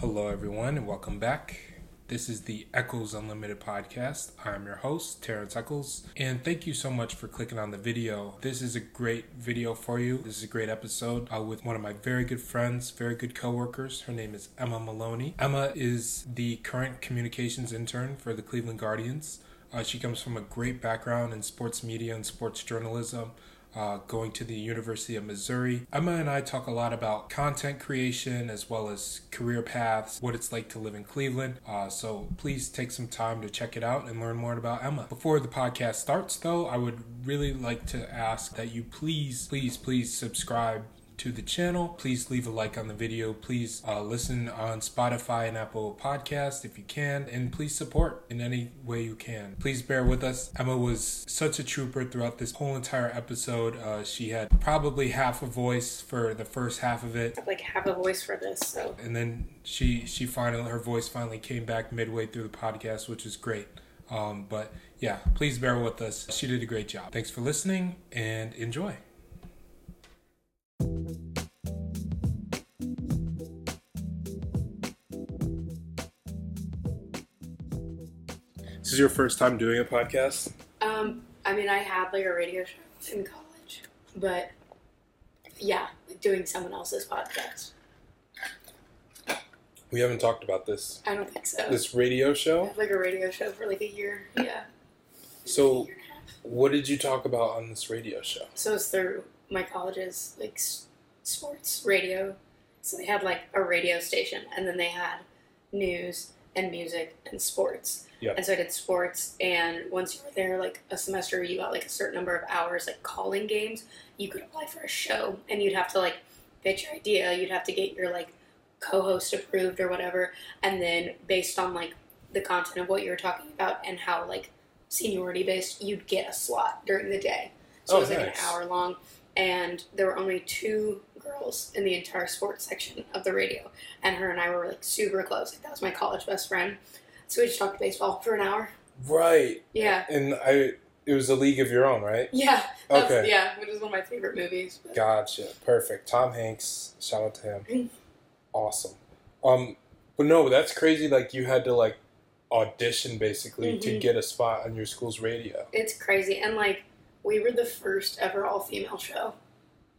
Hello, everyone, and welcome back. This is the Echoes Unlimited podcast. I'm your host, Terrence Echols, and thank you so much for clicking on the video. This is a great video for you. This is a great episode uh, with one of my very good friends, very good coworkers. Her name is Emma Moloney. Emma is the current communications intern for the Cleveland Guardians. Uh, she comes from a great background in sports media and sports journalism uh, going to the University of Missouri. Emma and I talk a lot about content creation as well as career paths, what it's like to live in Cleveland. Uh, so please take some time to check it out and learn more about Emma. Before the podcast starts, though, I would really like to ask that you please, please, please subscribe to the channel. Please leave a like on the video. Please uh, listen on Spotify and Apple Podcast if you can, and please support in any way you can. Please bear with us. Emma was such a trooper throughout this whole entire episode. Uh, she had probably half a voice for the first half of it, like have a voice for this. So and then she she finally her voice finally came back midway through the podcast, which is great. Um, but yeah, please bear with us. She did a great job. Thanks for listening and enjoy. This is your first time doing a podcast? um, I mean, I had like a radio show in college, but yeah, doing someone else's podcast. We haven't talked about this. I don't think so. This radio I show? had like a radio show for like a year. Yeah. So- year and a half. What did you talk about on this radio show? So it's through my college's like s- sports radio. So they had like a radio station, and then they had news and music and sports. Yeah. And so I did sports, and once you were there, like a semester, you got like a certain number of hours, like calling games. You could apply for a show, and you'd have to like pitch your idea. You'd have to get your like co-host approved or whatever, and then based on like the content of what you were talking about and how like seniority based, you'd get a slot during the day. So Oh, it was like oh, nice. an hour long, and there were only two girls in the entire sports section of the radio, and her and I were like super close. Like that was my college best friend. So we just talked baseball for an hour. Right. Yeah, And I it was a league of your own, right? yeah, that's, Okay. yeah, which is one of my favorite movies. But Gotcha. Perfect. Tom Hanks. Shout out to him. Mm. Awesome. Um, but no, that's crazy. Like you had to like audition basically to Mhm. get a spot on your school's radio. It's crazy, and like we were the first ever all female show.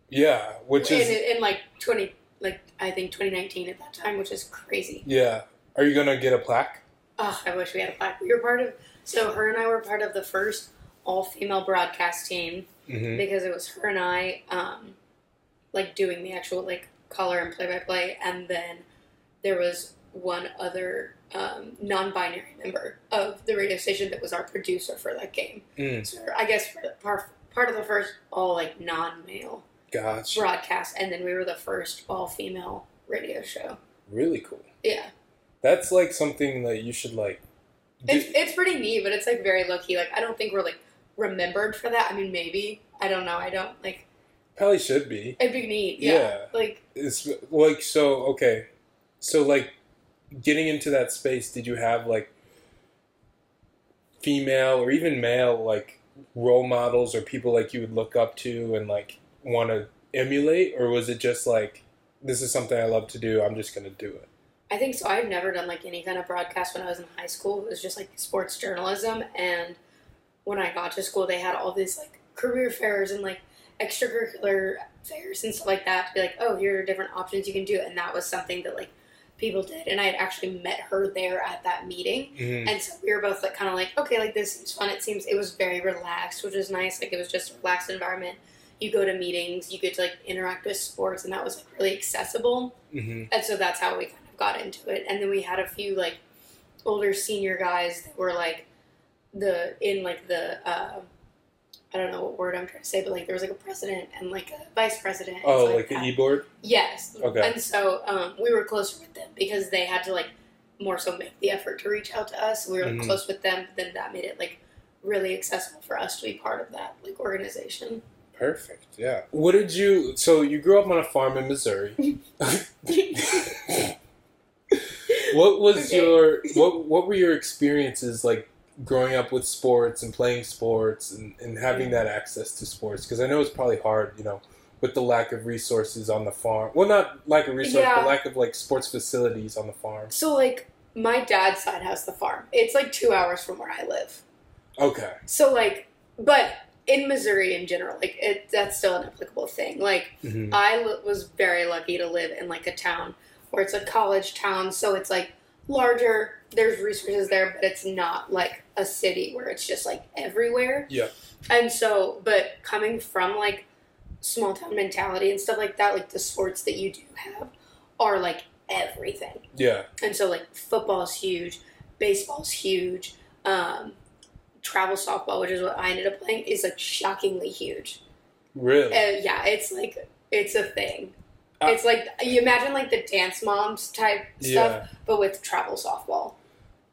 Yeah, which in, is in like twenty, like I think twenty nineteen at that time, which is crazy. yeah. Are you gonna get a plaque? Oh, I wish we had a plaque. We were part of. So her and I were part of the first all female broadcast team Mm-hmm. because it was her and I, um, like doing the actual like color and play by play, and then there was one other um, non-binary member of the radio station that was our producer for that game. Mm, So I guess for the part part of the first all like non-male gotcha. broadcast, and then we were the first all female radio show. Really cool. Yeah, That's like something that you should like. do- it's it's pretty neat, but it's like very low key. Like I don't think we're like remembered for that. I mean, maybe I don't know. I don't like. probably should be. It'd be neat. Yeah. Yeah. Like It's like so okay. So like getting into that space, did you have like female or even male like role models or people like you would look up to and like want to emulate or was it just like this is something I love to do, I'm just to do it. I think so. I've never done like any kind of broadcast when I was in high school. It was just like sports journalism, and when I got to school, they had all these like career fairs and like extracurricular fairs and stuff like that to be like, oh, here are different options you can do, and that was something that like people did, and I had actually met her there at that meeting, Mhm. and so we were both like kind of like, okay, like this seems fun. It seems it was very relaxed, which was nice. Like it was just a relaxed environment. You go to meetings, you get to like interact with sports, and that was like really accessible. Mhm. And so that's how we kind of got into it. And then we had a few like older senior guys that were like the in like the uh, I don't know what word I'm trying to say, but like there was like a president and like a vice president. Oh, stuff like the e-board? Yes. Okay. And so um, we were closer with them because they had to like more so make the effort to reach out to us. We were like, Mhm. close with them, but then that made it like really accessible for us to be part of that like organization. Perfect. Yeah. What did you so you grew up on a farm in Missouri. What was Okay. your what what were your experiences like growing up with sports and playing sports and, and having that access to sports? Because I know it's probably hard, you know, with the lack of resources on the farm. Well, not lack of resources, Yeah. but lack of like sports facilities on the farm. So like my dad's side has the farm. It's like two hours from where I live. Okay. So like, but in Missouri in general, like it that's still an applicable thing. Like hmm I was very lucky to live in like a town where it's a college town, so it's like larger. There's resources there, but it's not like a city where it's just like everywhere. Yeah. And so, but coming from like small town mentality and stuff like that, like the sports that you do have are like everything. Yeah. And so, like, football is huge, baseball's huge, um, travel softball, which is what I ended up playing, is like shockingly huge. Really. Uh, yeah, it's like, it's a thing. Uh, it's like, you imagine like the dance moms type stuff, but with travel softball.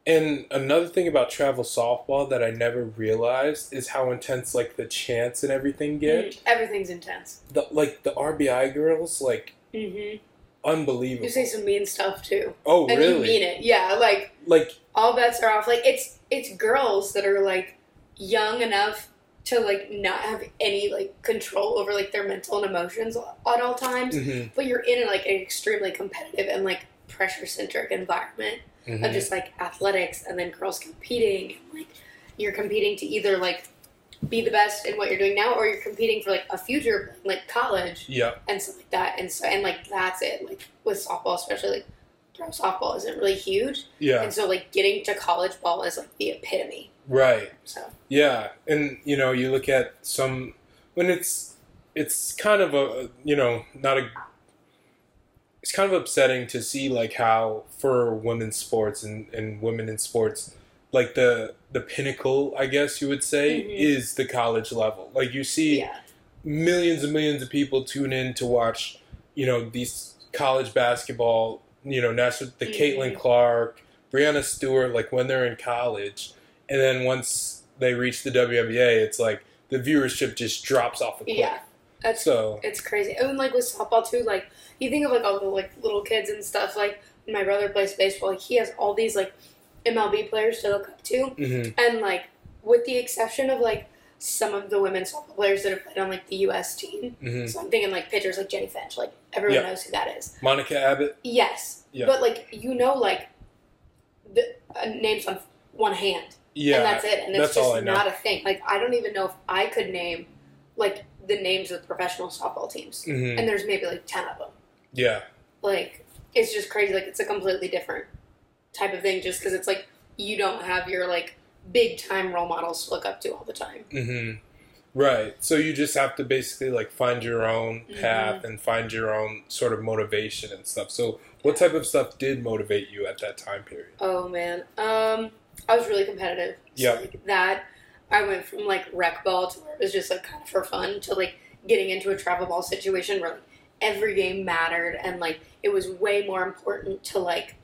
And another thing about travel softball that I never realized is how intense like the chants and everything get. Mhm. Everything's intense. The like the RBI girls, like hmm unbelievable. You say some mean stuff too. oh And really? you mean it. Yeah, like, Like all bets are off. Like, it's, it's girls that are like young enough to like not have any like control over like their mental and emotions at all times mhm, but you're in like an extremely competitive and like pressure centric environment mhm. of just like athletics and then girls competing and like you're competing to either like be the best in what you're doing now or you're competing for like a future like college yeah. and stuff like that and so and like that's it like with softball especially like pro softball isn't really huge Yeah. and so like getting to college ball is like the epitome Right. so Yeah, and you know, you look at some when it's it's kind of a you know not a it's kind of upsetting to see like how for women's sports and, and women in sports like the the pinnacle I guess you would say Mhm. is the college level like you see yeah millions and millions of people tune in to watch you know these college basketball you know national the Mhm. Caitlin Clark Breanna Stewart like when they're in college and then once they reach the WNBA it's like the viewership just drops off a cliff yeah that's so It's crazy. And like with softball too, like you think of like all the like little kids and stuff. Like when my brother plays baseball, like he has all these like MLB players to look up to, mhm, and like with the exception of like some of the women's softball players that have played on like the U.S. team. mhm. So I'm thinking like pitchers like Jennie Finch. Like everyone Yeah. knows who that is. Monica Abbott Yes, but like you know like the uh, names on one hand yeah and that's it. And it's that's all I just not a thing. Like I don't even know if I could name like the names of professional softball teams, mhm, and there's maybe like ten of them. yeah Like it's just crazy. Like it's a completely different type of thing, just because it's like you don't have your like big time role models to look up to all the time. hmm Right. So you just have to basically like find your own Mm-hmm. path and find your own sort of motivation and stuff. So what type of stuff did motivate you at that time period? Oh man, um, I was really competitive. So, Yeah. like, that I went from like rec ball to where it was just like kind of for fun to like getting into a travel ball situation where like every game mattered and like it was way more important to like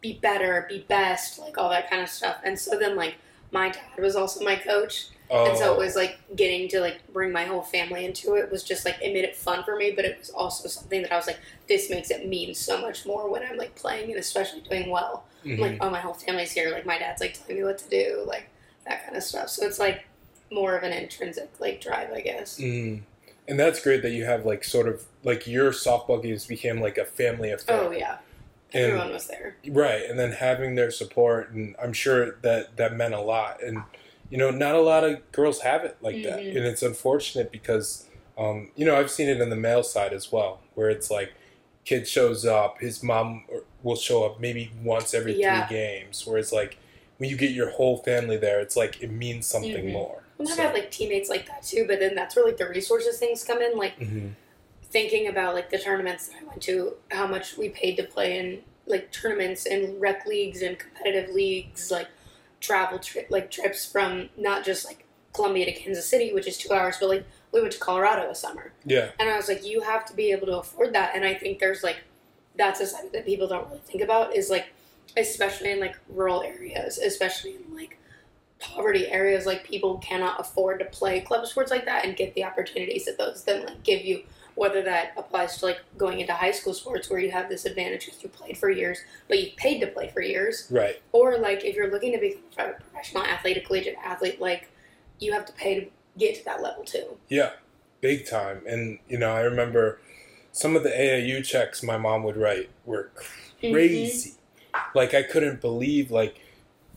be better, be best, like all that kind of stuff. And so then like my dad was also my coach. Oh, And so it oh. was like getting to like bring my whole family into it was just like it made it fun for me, but it was also something that I was like, this makes it mean so much more when I'm like playing and especially doing well. I'm mhm. like, oh, my whole family's here. Like my dad's like telling me what to do, like that kind of stuff. So it's like more of an intrinsic like drive, I guess. Mm. And that's great that you have like sort of like your softball games became like a family affair. Oh yeah, And- everyone was there. Right, and then having their support, and I'm sure that that meant a lot. And you know, not a lot of girls have it like that, Mhm. and it's unfortunate because um, you know I've seen it on the male side as well, where it's like kid shows up, his mom will show up maybe once every Yeah. three games, where it's like when you get your whole family there, it's like it means something Mhm. more. I've So- had like teammates like that too, but then that's where like the resources things come in. Like Mhm. thinking about like the tournaments that I went to, how much we paid to play in like tournaments and rec leagues and competitive leagues, like travel trip, like trips from not just like Columbia to Kansas City, which is two hours, but like we went to Colorado a summer, yeah, and I was like, you have to be able to afford that. And I think there's like that's a side that people don't really think about is like, especially in like rural areas, especially in like poverty areas, like people cannot afford to play club sports like that and get the opportunities that those then like give you. Whether that applies to like going into high school sports where you have this advantage because you played for years, but you paid to play for years, right, or like if you're looking to become a professional athlete, a collegiate athlete, like you have to pay to get to that level too. yeah, big time. And you know, I remember some of the AAU checks my mom would write were Mm-hmm. crazy. Like I couldn't believe like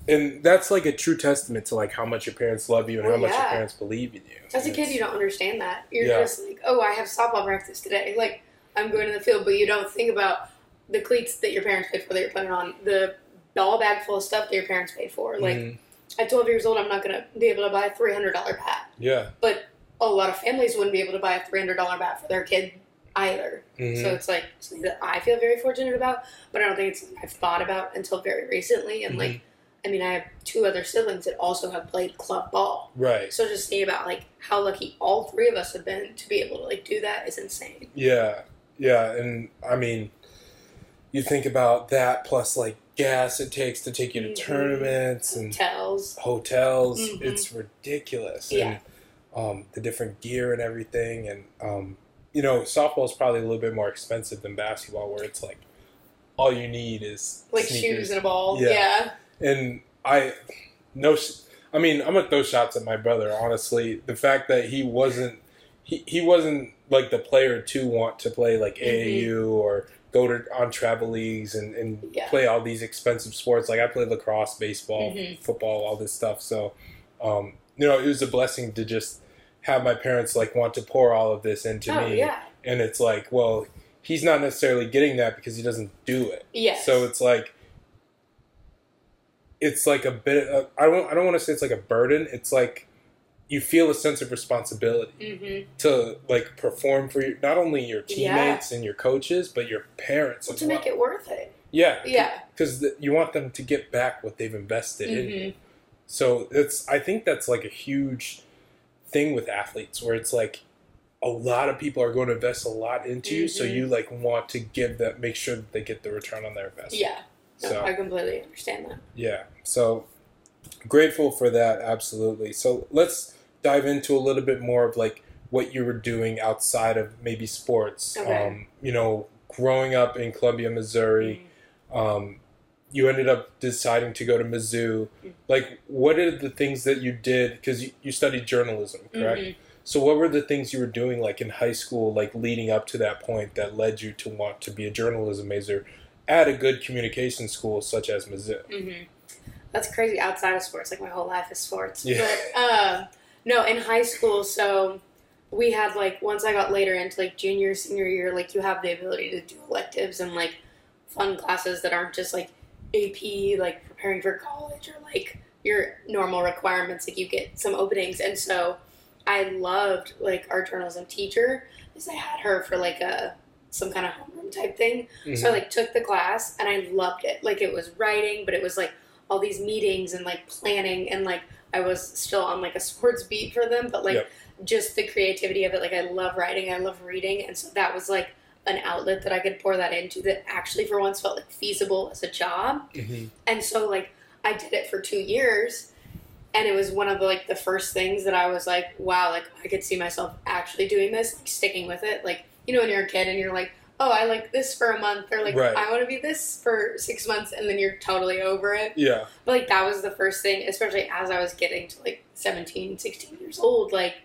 and that's like a true testament to like how much your parents love you and Well, how much your parents believe in you. As a kid, you don't understand that. You're Yeah. just like, oh, I have softball practice today. Like, I'm going to the field, but you don't think about the cleats that your parents paid for that you're putting on, the ball bag full of stuff that your parents paid for. Like, Mhm. at 12 years old, I'm not going to be able to buy a $300 bat. yeah. But a lot of families wouldn't be able to buy a $300 bat for their kid either. Mhm. So it's like something that I feel very fortunate about, but I don't think it's I've thought about until very recently. And like, I mean, I have two other siblings that also have played club ball. right. So just think about like how lucky all three of us have been to be able to like do that is insane. Yeah, yeah, and I mean, you think about that plus like gas it takes to take you to Mhm. tournaments and Hotels. hotels. Mhm. It's ridiculous. Yeah. And um, the different gear and everything, and um, you know, softball is probably a little bit more expensive than basketball, where it's like all you need is Like sneakers. shoes and a ball. Yeah. Yeah. And I, no, I mean, I'm gonna throw shots at my brother. Honestly, the fact that he wasn't, he, he wasn't like the player to want to play like Mhm. AAU or go to on travel leagues and, and Yeah. play all these expensive sports. Like I played lacrosse, baseball, Mhm. football, all this stuff. So, um, you know, it was a blessing to just have my parents like want to pour all of this into oh me. yeah. And it's like, well, he's not necessarily getting that because he doesn't do it. Yes. So it's like it's like a bit. Of, I don't. I don't want to say it's like a burden. It's like you feel a sense of responsibility Mm-hmm. to like perform for your, not only your Yeah. teammates and your coaches, but your parents Well, to well. make it worth it. yeah, Yeah. because you want them to get back what they've invested in. you. Mm-hmm. So it's. I think that's like a huge thing with athletes, where it's like a lot of people are going to invest a lot into you, so Mhm. you like want to give that, make sure that they get the return on their investment. Yeah. No, So I completely understand that. yeah, so grateful for that, absolutely. So let's dive into a little bit more of like what you were doing outside of maybe sports. Okay. Um, you know, growing up in Columbia, Missouri, um, you ended up deciding to go to Mizzou. Like, what are the things that you did? Because you, you studied journalism, correct? Mhm. So, what were the things you were doing, like in high school, like leading up to that point, that led you to want to be a journalism major at a good communication school such as Mizzou? hmm That's crazy. Outside of sports, like my whole life is sports. Yeah. But uh, no, in high school, so we had like once I got later into like junior, senior year, like you have the ability to do electives and like fun classes that aren't just like AP, like preparing for college or like your normal requirements. Like you get some openings, and so I loved like our journalism teacher because I had her for like a some kind of homeroom type thing. So mm-hmm. I like took the class and I loved it. Like it was writing, but it was like all these meetings and like planning and like I was still on like a sports beat for them, but like Yep. just the creativity of it. Like I love writing, I love reading, and so that was like an outlet that I could pour that into that actually for once felt like feasible as a job. Mhm. And so like I did it for two years and it was one of the like the first things that I was like, wow, like I could see myself actually doing this, like sticking with it. Like, you know, when you're a kid and you're like, Oh, I like this for a month or like Right. I wanna be this for six months and then you're totally over it. Yeah. But like that was the first thing, especially as I was getting to like 17, 16 years old, like,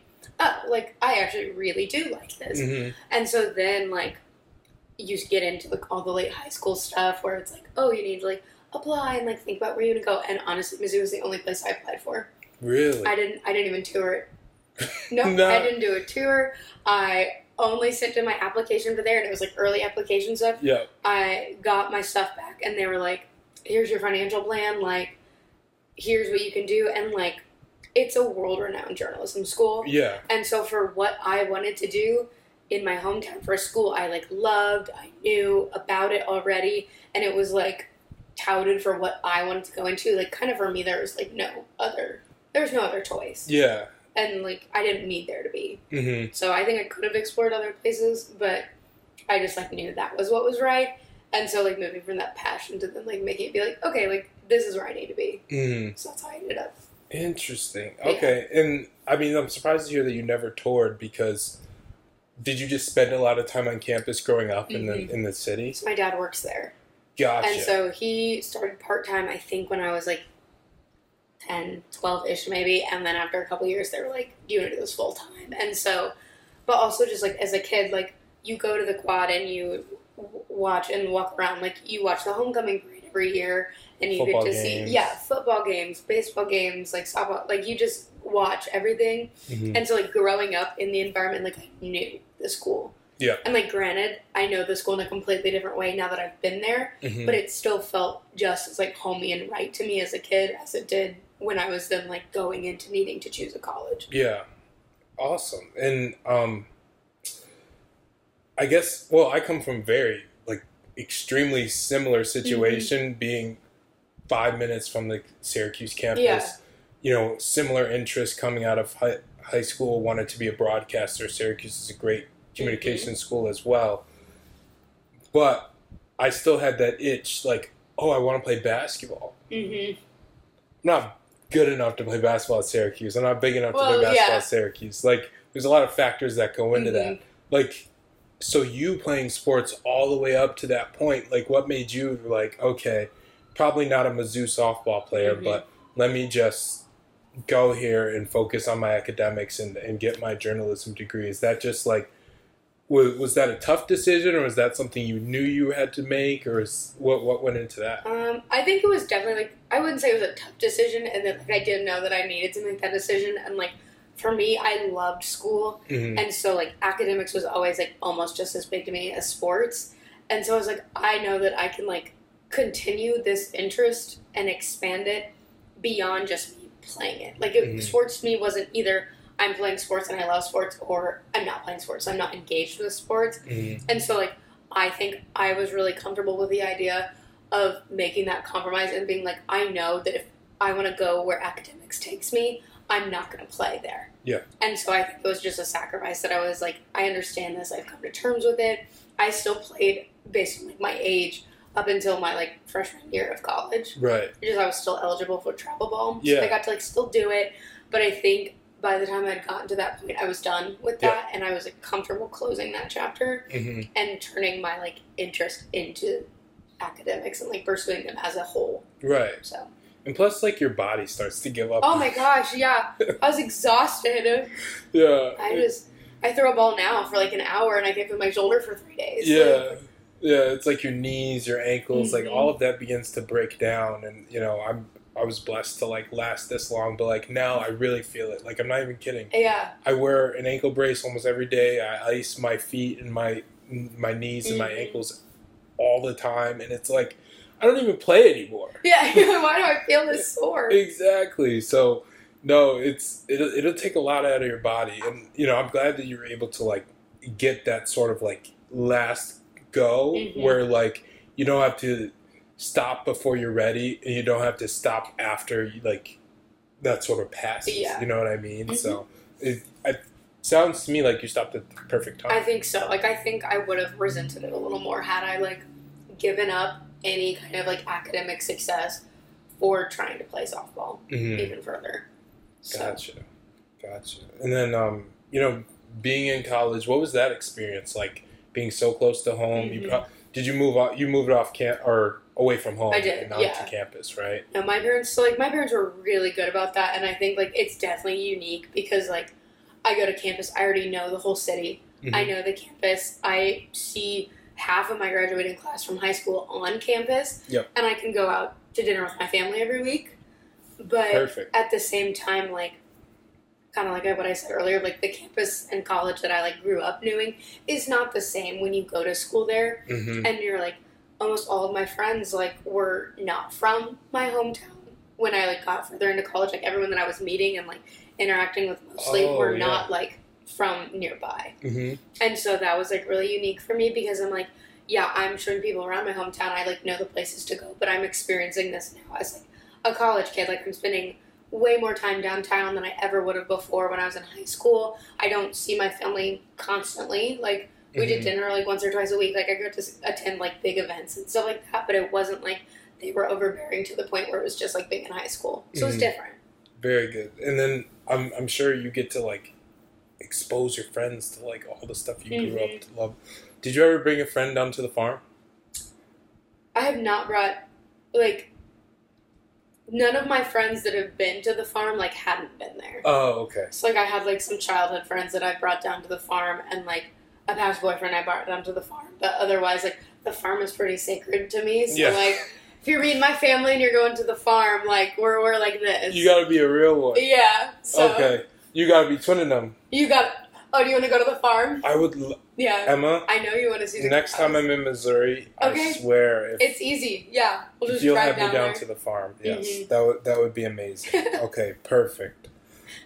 oh, like I actually really do like this. hmm And so then, like, you get into like all the late high school stuff where it's like, oh, you need to like apply and like think about where you're gonna go. And honestly, Mizzou was the only place I applied for. Really? I didn't. I didn't even tour it. No, No. I didn't do a tour. I only sent in my application for there, and it was like early application stuff. yeah. I got my stuff back, and they were like, "Here's your financial plan. Like, here's what you can do." And like, it's a world-renowned journalism school. Yeah. And so for what I wanted to do in my hometown for a school I like loved, I knew about it already, and it was like touted for what I wanted to go into. Like kind of for me there was like no other there was no other choice. Yeah. And like I didn't need there to be. hmm So I think I could have explored other places, but I just like knew that was what was right. And so like moving from that passion to then like making it be like, okay, like this is where I need to be. hmm So that's how I ended up. Interesting. Yeah. Okay. And I mean, I'm surprised to hear that you never toured because did you just spend a lot of time on campus growing up in Mhm. the in the city? So my dad works there. Gotcha. And so he started part time, I think, when I was like 10, 12 ish maybe. And then after a couple years, they were like, Do you want to do this full time? And so but also just like as a kid, like you go to the quad and you watch and walk around. Like you watch the homecoming parade every year, and you Football get to games. see yeah football games, baseball games, like softball. Like you just watch everything. Mhm. And so like growing up in the environment, like I knew the school. Yeah. And like granted, I know the school in a completely different way now that I've been there, Mhm. but it still felt just as like homey and right to me as a kid as it did when I was then like going into needing to choose a college. Yeah. Awesome. And um I guess well, I come from very like extremely similar situation being 5 minutes from the Syracuse campus. Yeah. You know, similar interest coming out of high, high school, wanted to be a broadcaster. Syracuse is a great communication school as well. But I still had that itch like, oh, I want to play basketball. Mm-hmm. Not good enough to play basketball at Syracuse. I'm not big enough to play basketball yeah. at Syracuse. Like, there's a lot of factors that go into that. Like, so you playing sports all the way up to that point, like, what made you like, okay, probably not a Mizzou softball player, Mhm. but let me just go here and focus on my academics and, and get my journalism degree? Is that just like, was, was that a tough decision, or was that something you knew you had to make, or is, what what went into that? Um, I think it was definitely like I wouldn't say it was a tough decision, and that like I didn't know that I needed to make that decision. And like for me, I loved school, Mhm. and so like academics was always like almost just as big to me as sports. And so I was like, I know that I can like continue this interest and expand it beyond just playing it. Like it, Mhm. sports to me wasn't either I'm playing sports and I love sports, or I'm not playing sports. I'm not engaged with sports. Mhm. And so, like, I think I was really comfortable with the idea of making that compromise and being like, I know that if I want to go where academics takes me, I'm not going to play there. Yeah. And so I think it was just a sacrifice that I was like, I understand this. I've come to terms with it. I still played based on like my age up until my like freshman year of college Right. because I was still eligible for travel ball. Yeah. So I got to like still do it. But I think by the time I'd gotten to that point, I was done with Yeah. that and I was like comfortable closing that chapter hmm and turning my like interest into academics and like pursuing them as a whole. Right. So And plus, like your body starts to give up. Oh my gosh, yeah. I was exhausted. Yeah. I just I throw a ball now for like an hour and I get to my shoulder for three days. Yeah. Yeah. It's like your knees, your ankles, like Mhm. all of that begins to break down. And you know, I'm I was blessed to like last this long, but like now I really feel it. Like I'm not even kidding. Yeah. I wear an ankle brace almost every day. I ice my feet and my my knees and my Mhm. ankles all the time, and it's like I don't even play anymore. Yeah. Why do I feel this sore? Exactly. So no, it's it'll, it'll take a lot out of your body, and you know I'm glad that you were able to like get that sort of like last go Mhm. where like you don't have to stop before you're ready, and you don't have to stop after like that sort of passes. Yeah. You know what I mean? Mhm. So it, it sounds to me like you stopped at the perfect time. I think so. Like I think I would have resented it a little more had I like given up any kind of like academic success for trying to play softball Mhm. even further. So Gotcha. Gotcha. And then, um, you know, being in college, what was that experience like? Being so close to home. You Mhm. pro- did you move off? You moved off camp or away from home? I did, and yeah. campus, right? No, my parents. So like my parents were really good about that, and I think like it's definitely unique because like I go to campus, I already know the whole city. I Mhm. know the campus. I see half of my graduating class from high school on campus, Yep. and I can go out to dinner with my family every week. But Perfect. at the same time, like kind of like what I said earlier, like the campus and college that I like grew up knowing is not the same when you go to school there. Hmm and you're like almost all of my friends like were not from my hometown when I like got further into college. Like everyone that I was meeting and like interacting with mostly Oh, were yeah. not like from nearby. Hmm and so that was like really unique for me because I'm like yeah I'm showing people around my hometown. I like know the places to go but I'm experiencing this now as like a college kid like I'm spending way more time downtown than I ever would have before when I was in high school I don't see my family constantly like we did Mhm. dinner like once or twice a week. Like I got to attend like big events and stuff like that, but it wasn't like they were overbearing to the point where it was just like being in high school. So it's Mhm. different. Very good. And then I'm I'm sure you get to like expose your friends to like all the stuff you grew Mm-hmm. up to love. Did you ever bring a friend down to the farm? I have not brought like none of my friends that have been to the farm like hadn't been there. Oh, okay. So like I had like some childhood friends that I brought down to the farm, and like a past boyfriend I brought down to the farm. But otherwise, like the farm is pretty sacred to me. So Yeah. like, if you're meeting my family and you're going to the farm, like we're we're like this. You got to be a real one. yeah. So Okay. You got to be twinning them. You got. Oh, do you want to go to the farm? I would, l- Yeah. Emma. I know you want to see the Next time. I'm in Missouri, Okay. I swear, if, It's easy. Yeah. We'll just you'll drive have me down, down there. to the farm, yes, Mhm. that would that would be amazing. okay, perfect.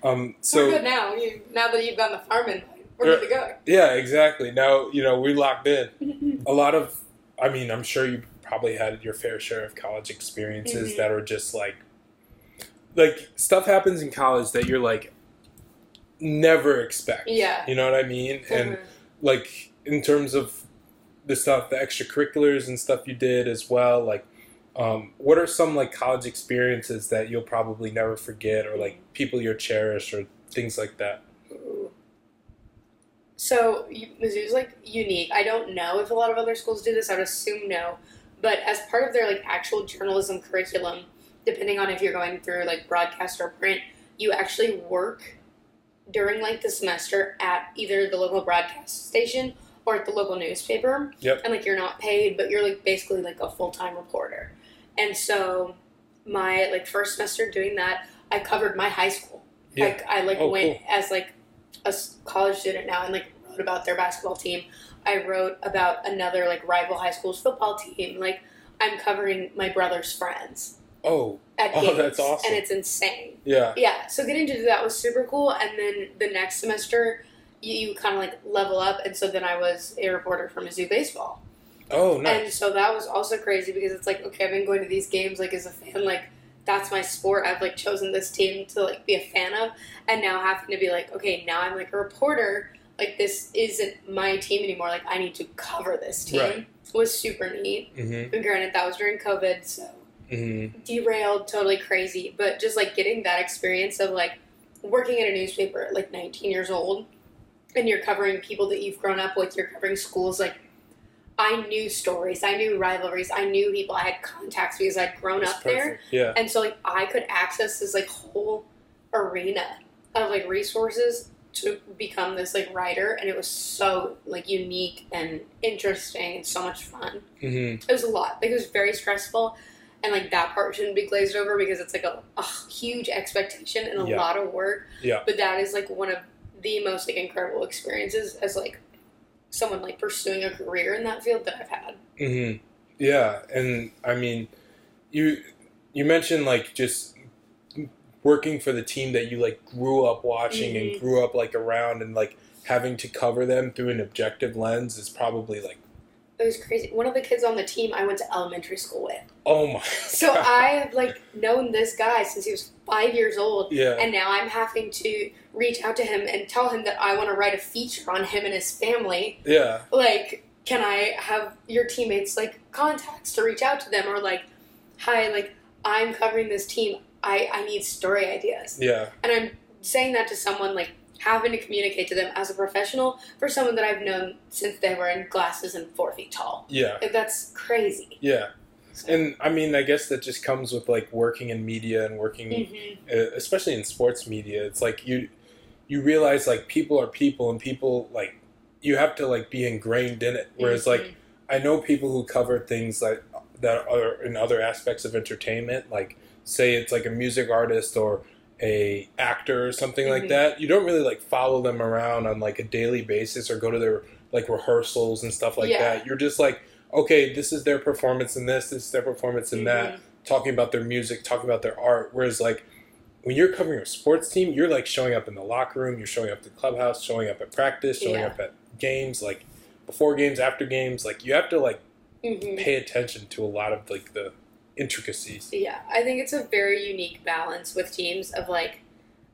Um, so we're good now. You, now that you've gotten the farm in, we're good to go. yeah, exactly. Now you know we locked in. A lot of, I mean, I'm sure you probably had your fair share of college experiences Mhm. that are just like, like stuff happens in college that you're like, never expect. Yeah. You know what I mean? And Mhm. like in terms of the stuff, the extracurriculars and stuff you did as well, like um, what are some like college experiences that you'll probably never forget or like people you'll cherish or things like that? So Mizzou's like unique. I don't know if a lot of other schools do this. I would assume no. But as part of their like actual journalism curriculum, depending on if you're going through like broadcast or print, you actually work during like the semester at either the local broadcast station or at the local newspaper. Yep. And like you're not paid, but you're like basically like a full time reporter. And so my like first semester doing that, I covered my high school. Yeah. Like I like Oh, went cool. as like a college student now and like wrote about their basketball team. I wrote about another like rival high school's football team. Like I'm covering my brother's friends Oh, at Oh, games, that's awesome. and it's insane. yeah. Yeah, so getting to do that was super cool. And then the next semester, you, you kind of like level up, and so then I was a reporter for Mizzou baseball. Oh, nice. And so that was also crazy because it's like, okay, I've been going to these games like as a fan, like that's my sport. I've like chosen this team to like be a fan of, and now having to be like, okay, now I'm like a reporter. Like this isn't my team anymore. Like I need to cover this team. Right. Was super neat. mm-hmm. And granted, that was during COVID, so Mm-hmm. derailed, totally crazy. But just like getting that experience of like working at a newspaper at like 19 years old, and you're covering people that you've grown up with. You're covering schools like. I knew stories. I knew rivalries. I knew people. I had contacts because I'd grown up there, Yeah. and so like I could access this like whole arena of like resources to become this like writer, and it was so like unique and interesting and so much fun Mm-hmm. it was a lot. Like it was very stressful, and like that part shouldn't be glazed over because it's like a, a huge expectation and a Yeah. lot of work. Yeah. But that is like one of the most like incredible experiences as like someone like pursuing a career in that field that I've had. Mm-hmm. Yeah, and I mean, you you mentioned like just working for the team that you like grew up watching Mhm. and grew up like around and like having to cover them through an objective lens is probably like It was crazy. One of the kids on the team I went to elementary school with. oh my So God. I have like known this guy since he was five years old. yeah And now I'm having to reach out to him and tell him that I want to write a feature on him and his family yeah like can i have your teammates like contacts to reach out to them or like hi like i'm covering this team i i need story ideas yeah and i'm saying that to someone like having to communicate to them as a professional for someone that i've known since they were in glasses and four feet tall. Yeah. Like, that's crazy. Yeah. So- and I mean I guess that just comes with like working in media and working Mhm. uh, especially in sports media. It's like you you realize like people are people and people like you have to like be ingrained in it. Whereas like Mhm. i know people who cover things like that are in other aspects of entertainment. Like say it's like a music artist or a actor or something like Mhm. that you don't really like follow them around on like a daily basis or go to their like rehearsals and stuff like Yeah. that you're just like okay this is their performance in this this is their performance in that Mhm. talking about their music, talking about their art. Whereas like when you're covering a sports team, you're like showing up in the locker room, you're showing up at the clubhouse, showing up at practice, showing Yeah. up at games, like before games, after games. Like you have to like Mhm. pay attention to a lot of like the intricacies. Yeah, I think it's a very unique balance with teams of like,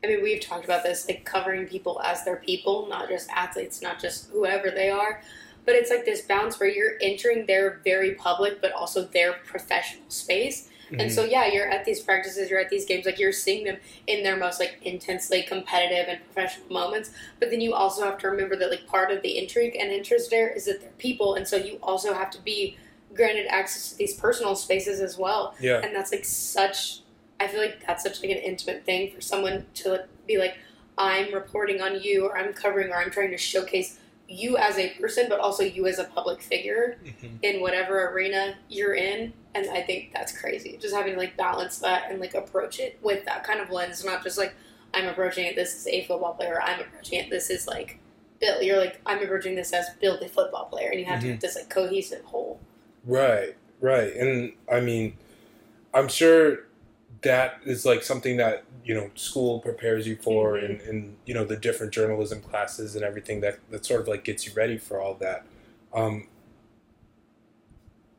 I mean, we've talked about this, like covering people as their people, not just athletes, not just whoever they are. But it's like this balance where you're entering their very public, but also their professional space. And Mhm. so, yeah, you're at these practices, you're at these games, like you're seeing them in their most like intensely competitive and professional moments. But then you also have to remember that like part of the intrigue and interest there is that they're people, and so you also have to be granted access to these personal spaces as well yeah, and that's like such I feel like that's such like an intimate thing for someone to like, be like, I'm reporting on you, or I'm covering, or I'm trying to showcase you as a person, but also you as a public figure Mhm. in whatever arena you're in. And I think that's crazy. Just having to like balance that and like approach it with that kind of lens, not just like I'm approaching it. This is a football player. I'm approaching it. This is like Bill. You're like I'm approaching this as Bill, the football player, and you have to Mhm. have this like cohesive whole. Right, right. And I mean, I'm sure that is like something that, you know, school prepares you for Mhm. and, and, you know, the different journalism classes and everything that, that sort of like gets you ready for all that. Um,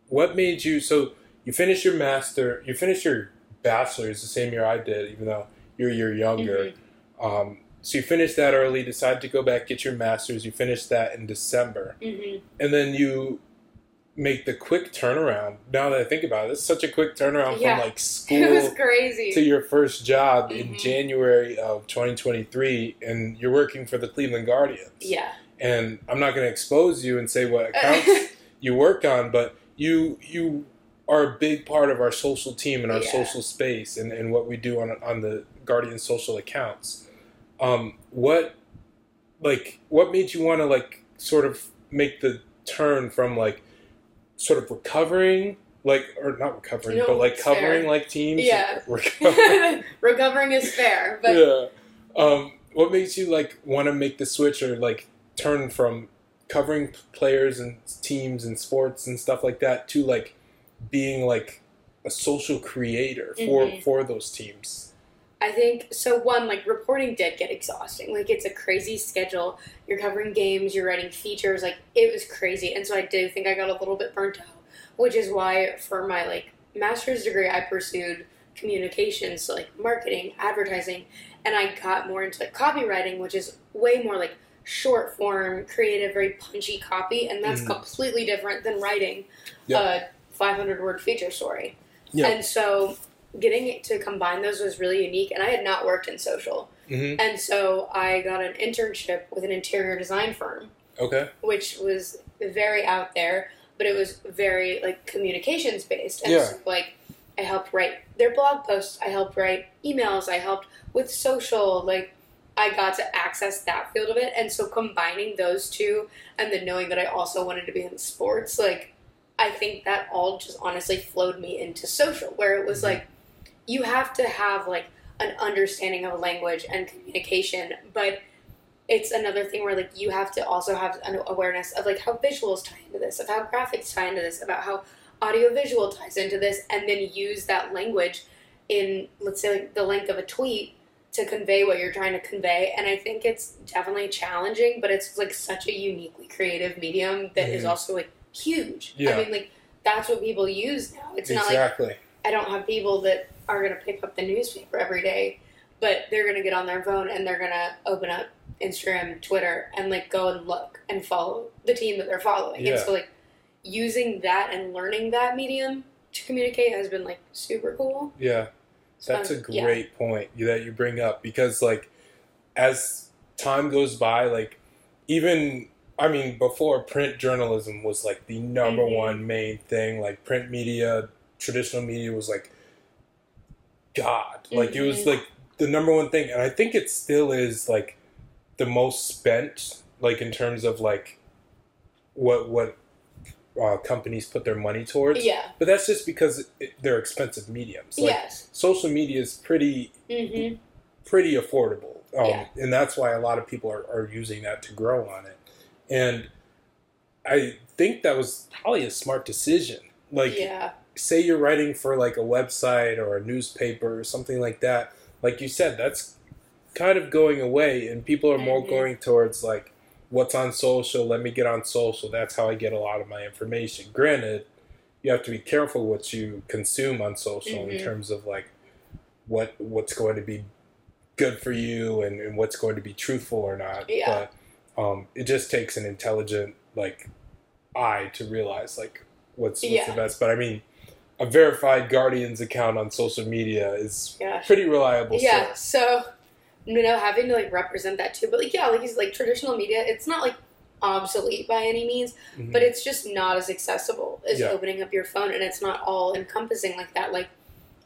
what made you, so you finished your master, you finished your bachelor's the same year I did, even though you're a year younger. Um, so you finished that early, decided to go back, get your master's. You finished that in December hmm and then you make the quick turnaround. Now that I think about it, it's such a quick turnaround Yeah. from like It was school crazy. to your first job in Mhm. January of 2023, and you're working for the Cleveland Guardians. yeah. And I'm not going to expose you and say what accounts you work on, but you you are a big part of our social team and our Yeah. social space and, and what we do on on the Guardian social accounts. Um, what like what made you want to like sort of make the turn from like sort of recovering like or not recovering No, but like covering fair. like teams Yeah. recovering Recovering is fair, but yeah. Um, what makes you like want to make the switch or like turn from covering players and teams and sports and stuff like that to like being like a social creator for Mhm. for those teams? I think so. One, like reporting did get exhausting. Like it's a crazy schedule. You're covering games, you're writing features. Like it was crazy, and so I do think I got a little bit burnt out, which is why for my like master's degree I pursued communications, so like marketing, advertising, and I got more into like copywriting, which is way more like short form, creative, very punchy copy, and that's Mhm. completely different than writing Yeah. a 500 word feature story. Yeah. And so getting it to combine those was really unique and I had not worked in social. Mm-hmm. And so I got an internship with an interior design firm, Okay. which was very out there, but it was very like communications based. And Yeah. so like I helped write their blog posts, I helped write emails, I helped with social, like I got to access that field of it. And so combining those two and then knowing that I also wanted to be in sports, like I think that all just honestly flowed me into social, where it was Mhm. like you have to have like an understanding of language and communication, but it's another thing where like you have to also have an awareness of like how visuals tie into this, of how graphics tie into this, about how audiovisual ties into this, and then use that language in let's say like the length of a tweet to convey what you're trying to convey. And I think it's definitely challenging, but it's like such a uniquely creative medium that is Mhm. also like huge. Yeah. I mean like that's what people use now. It's not like exactly. I don't have people that are going to pick up the newspaper every day, but they're going to get on their phone and they're going to open up Instagram, Twitter, and like go and look and follow the team that they're following. Yeah. And so, like, using that and learning that medium to communicate has been like super cool. yeah. That's a yeah. great point that you bring up because, like, as time goes by, like, even I mean, before print journalism was like the number Mhm. one main thing. Like, print media, traditional media was like God. Like, it was like the number one thing, and I think it still is like the most spent, like in terms of like what what uh, companies put their money towards. Yeah. But that's just because it, they're expensive mediums. Like, yes. social media is pretty hmm pretty affordable um, Yeah. and that's why a lot of people are, are using that to grow on it and i think that was probably a smart decision like yeah. Say you're writing for like a website or a newspaper or something like that like you said that's kind of going away and people are more going towards like what's on social let me get on social that's how i get a lot of my information granted you have to be careful what you consume on social in Mhm. terms of like what what's going to be good for you and, and what's going to be truthful or not Yeah. but um, it just takes an intelligent like eye to realize like what's, what's Yeah. the best but i mean a verified guardians account on social media is pretty reliable Yeah. source. So, you know, having to like represent that too, but like, yeah, like he's like traditional media, it's not like obsolete by any means, Mhm. but it's just not as accessible as Yeah. opening up your phone and it's not all encompassing like that like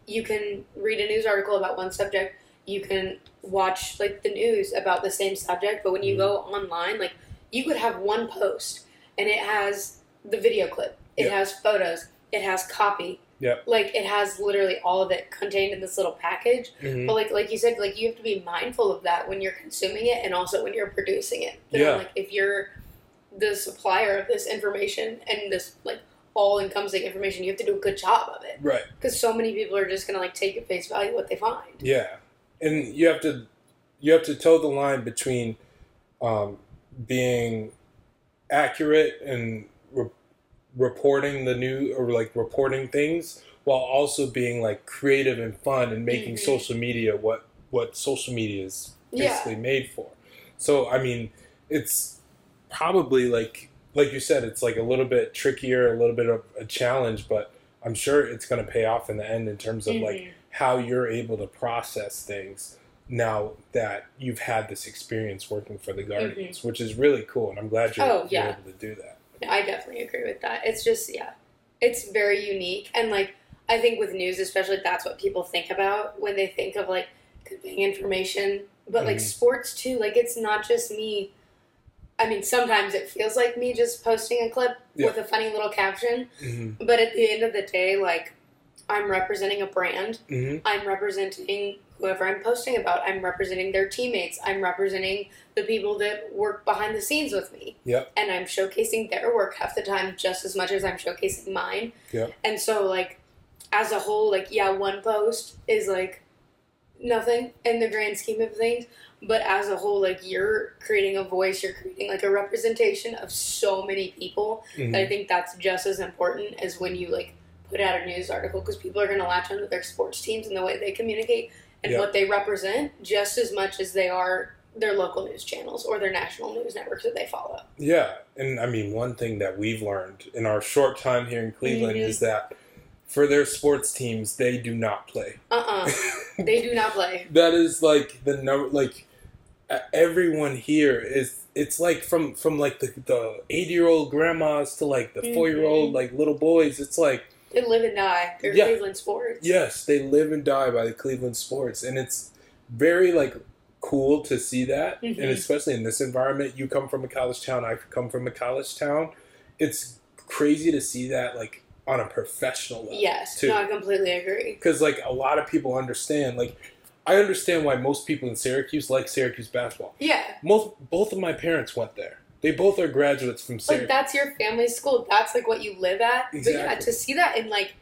you can read a news article about one subject, you can watch like the news about the same subject, but when you Mhm. go online, like you could have one post and it has the video clip, it Yeah. has photos, it has copy. Yep. Like it has literally all of it contained in this little package. Mhm. But like like you said, like you have to be mindful of that when you're consuming it and also when you're producing it. Yeah. like if you're the supplier of this information and this like all encompassing information, you have to do a good job of it. Right. Because so many people are just gonna like take at face value what they find. Yeah, and you have to you have to toe the line between um, being accurate and reporting the new or like reporting things while also being like creative and fun and making Mhm. social media what what social media is Yeah. basically made for. So I mean, it's probably like like you said, it's like a little bit trickier, a little bit of a challenge, but I'm sure it's going to pay off in the end in terms of like Mhm. how you're able to process things now that you've had this experience working for the Guardians, which is really cool, and I'm glad you're, Mm-hmm. Oh, you're able to do that. I definitely agree with that. It's just yeah, it's very unique and like I think with news especially that's what people think about when they think of like conveying information. But like Mhm. sports too, like it's not just me. I mean, sometimes it feels like me just posting a clip Yeah. with a funny little caption, hmm but at the end of the day, like I'm representing a brand. hmm I'm representing whoever I'm posting about. I'm representing their teammates. I'm representing the people that work behind the scenes with me. Yep. And I'm showcasing their work half the time just as much as I'm showcasing mine. Yep. And so, like, as a whole, like, yeah, one post is like nothing in the grand scheme of things. But as a whole, like, you're creating a voice, you're creating like a representation of so many people hmm and I think that's just as important as when you like put out a news article because people are going to latch onto their sports teams and the way they communicate and Yeah. what they represent just as much as they are their local news channels or their national news networks that they follow. Yeah, and I mean, one thing that we've learned in our short time here in Cleveland Mhm. is that for their sports teams, they do not play. Uh uh they do not play. that is like the number like everyone here is it's like from from like the the 80 year old grandmas to like the four year old like little boys it's like They live and die. They're Yeah. Cleveland sports. yes they live and die by the cleveland sports and it's very like cool to see that Mhm. and especially in this environment you come from a college town i come from a college town it's crazy to see that like on a professional level Yes. too No, I completely agree. because like a lot of people understand like i understand why most people in syracuse like syracuse basketball Yeah. most both of my parents went there they both are graduates from Like that's your family school. That's like what you live at. Exactly. But yeah, to see that in like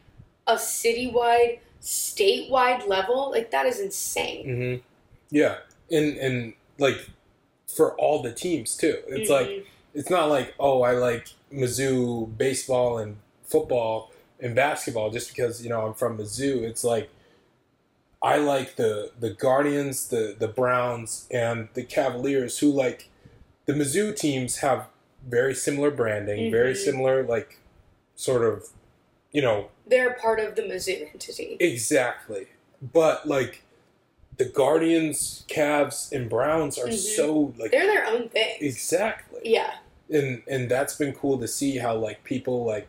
a citywide, statewide level, like that is insane. hmm yeah and and like for all the teams too it's like Mhm. it's not like oh i like mizzou baseball and football and basketball just because you know i'm from mizzou it's like i like the the guardians the the browns and the cavaliers who like the mizzou teams have very similar branding very Mhm. similar like sort of you know they're part of the Mizzou entity. exactly but like the guardians Cavs, and browns are Mhm. so like They're their own thing. exactly Yeah. and and that's been cool to see how like people like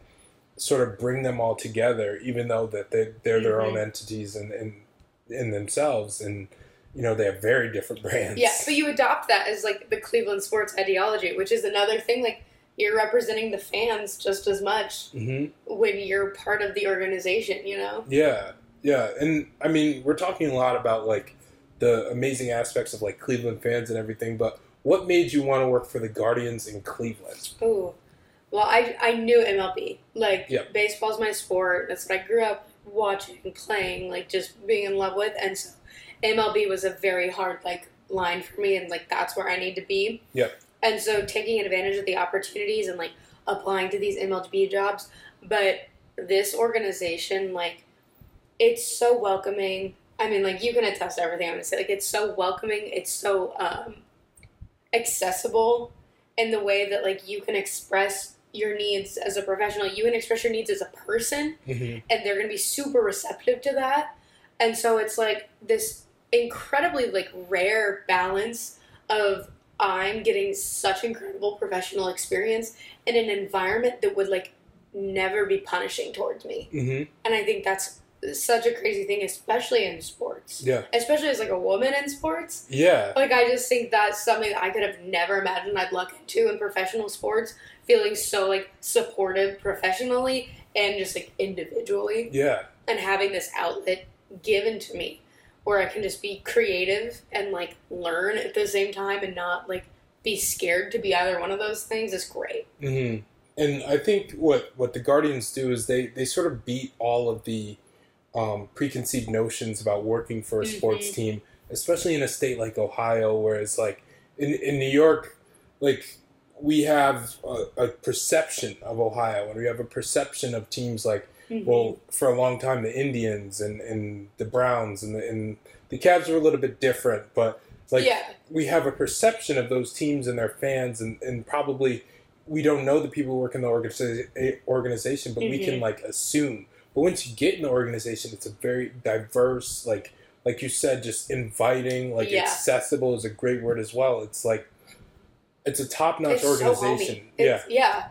sort of bring them all together even though that they, they're their own Mhm. entities and in, in themselves and you know they have very different brands Yeah, but you adopt that as like the Cleveland sports ideology, which is another thing. Like you're representing the fans just as much hmm when you're part of the organization. You know. yeah yeah and i mean we're talking a lot about like the amazing aspects of like cleveland fans and everything but what made you want to work for the guardians in cleveland Ooh. Well, I I knew MLB. Like Yeah. baseball's my sport. That's what I grew up watching, playing, like just being in love with, and so MLB was a very hard like line for me, and like that's where I need to be. Yeah. And so taking advantage of the opportunities and like applying to these MLB jobs, but this organization like it's so welcoming. I mean, like you can attest to everything I'm gonna say. Like it's so welcoming. It's so um, accessible in the way that like you can express your needs as a professional. You can express your needs as a person, hmm and they're gonna be super receptive to that. And so it's like this incredibly like rare balance of I'm getting such incredible professional experience in an environment that would like never be punishing towards me. hmm And I think that's such a crazy thing, especially in sports. Yeah. Especially as like a woman in sports. Yeah. Like I just think that's something that I could have never imagined I'd look into in professional sports, feeling so like supportive professionally and just like individually Yeah. and having this outlet given to me where I can just be creative and like learn at the same time and not like be scared to be either one of those things is great. hmm And I think what what the Guardians do is they they sort of beat all of the um, preconceived notions about working for a sports Mhm. team, especially in a state like Ohio, where it's like in in New York, like we have a, a perception of Ohio, and we have a perception of teams like well for a long time the Indians and, and the Browns and the and the Cavs were a little bit different, but like yeah, we have a perception of those teams and their fans, and, and probably we don't know the people who work in the organiza- organization, but we can Mhm. like assume. But once you get in the organization, it's a very diverse, like like you said, just inviting, like Yeah. accessible is a great word as well. It's like it's a top notch so organization. homey. yeah, yeah,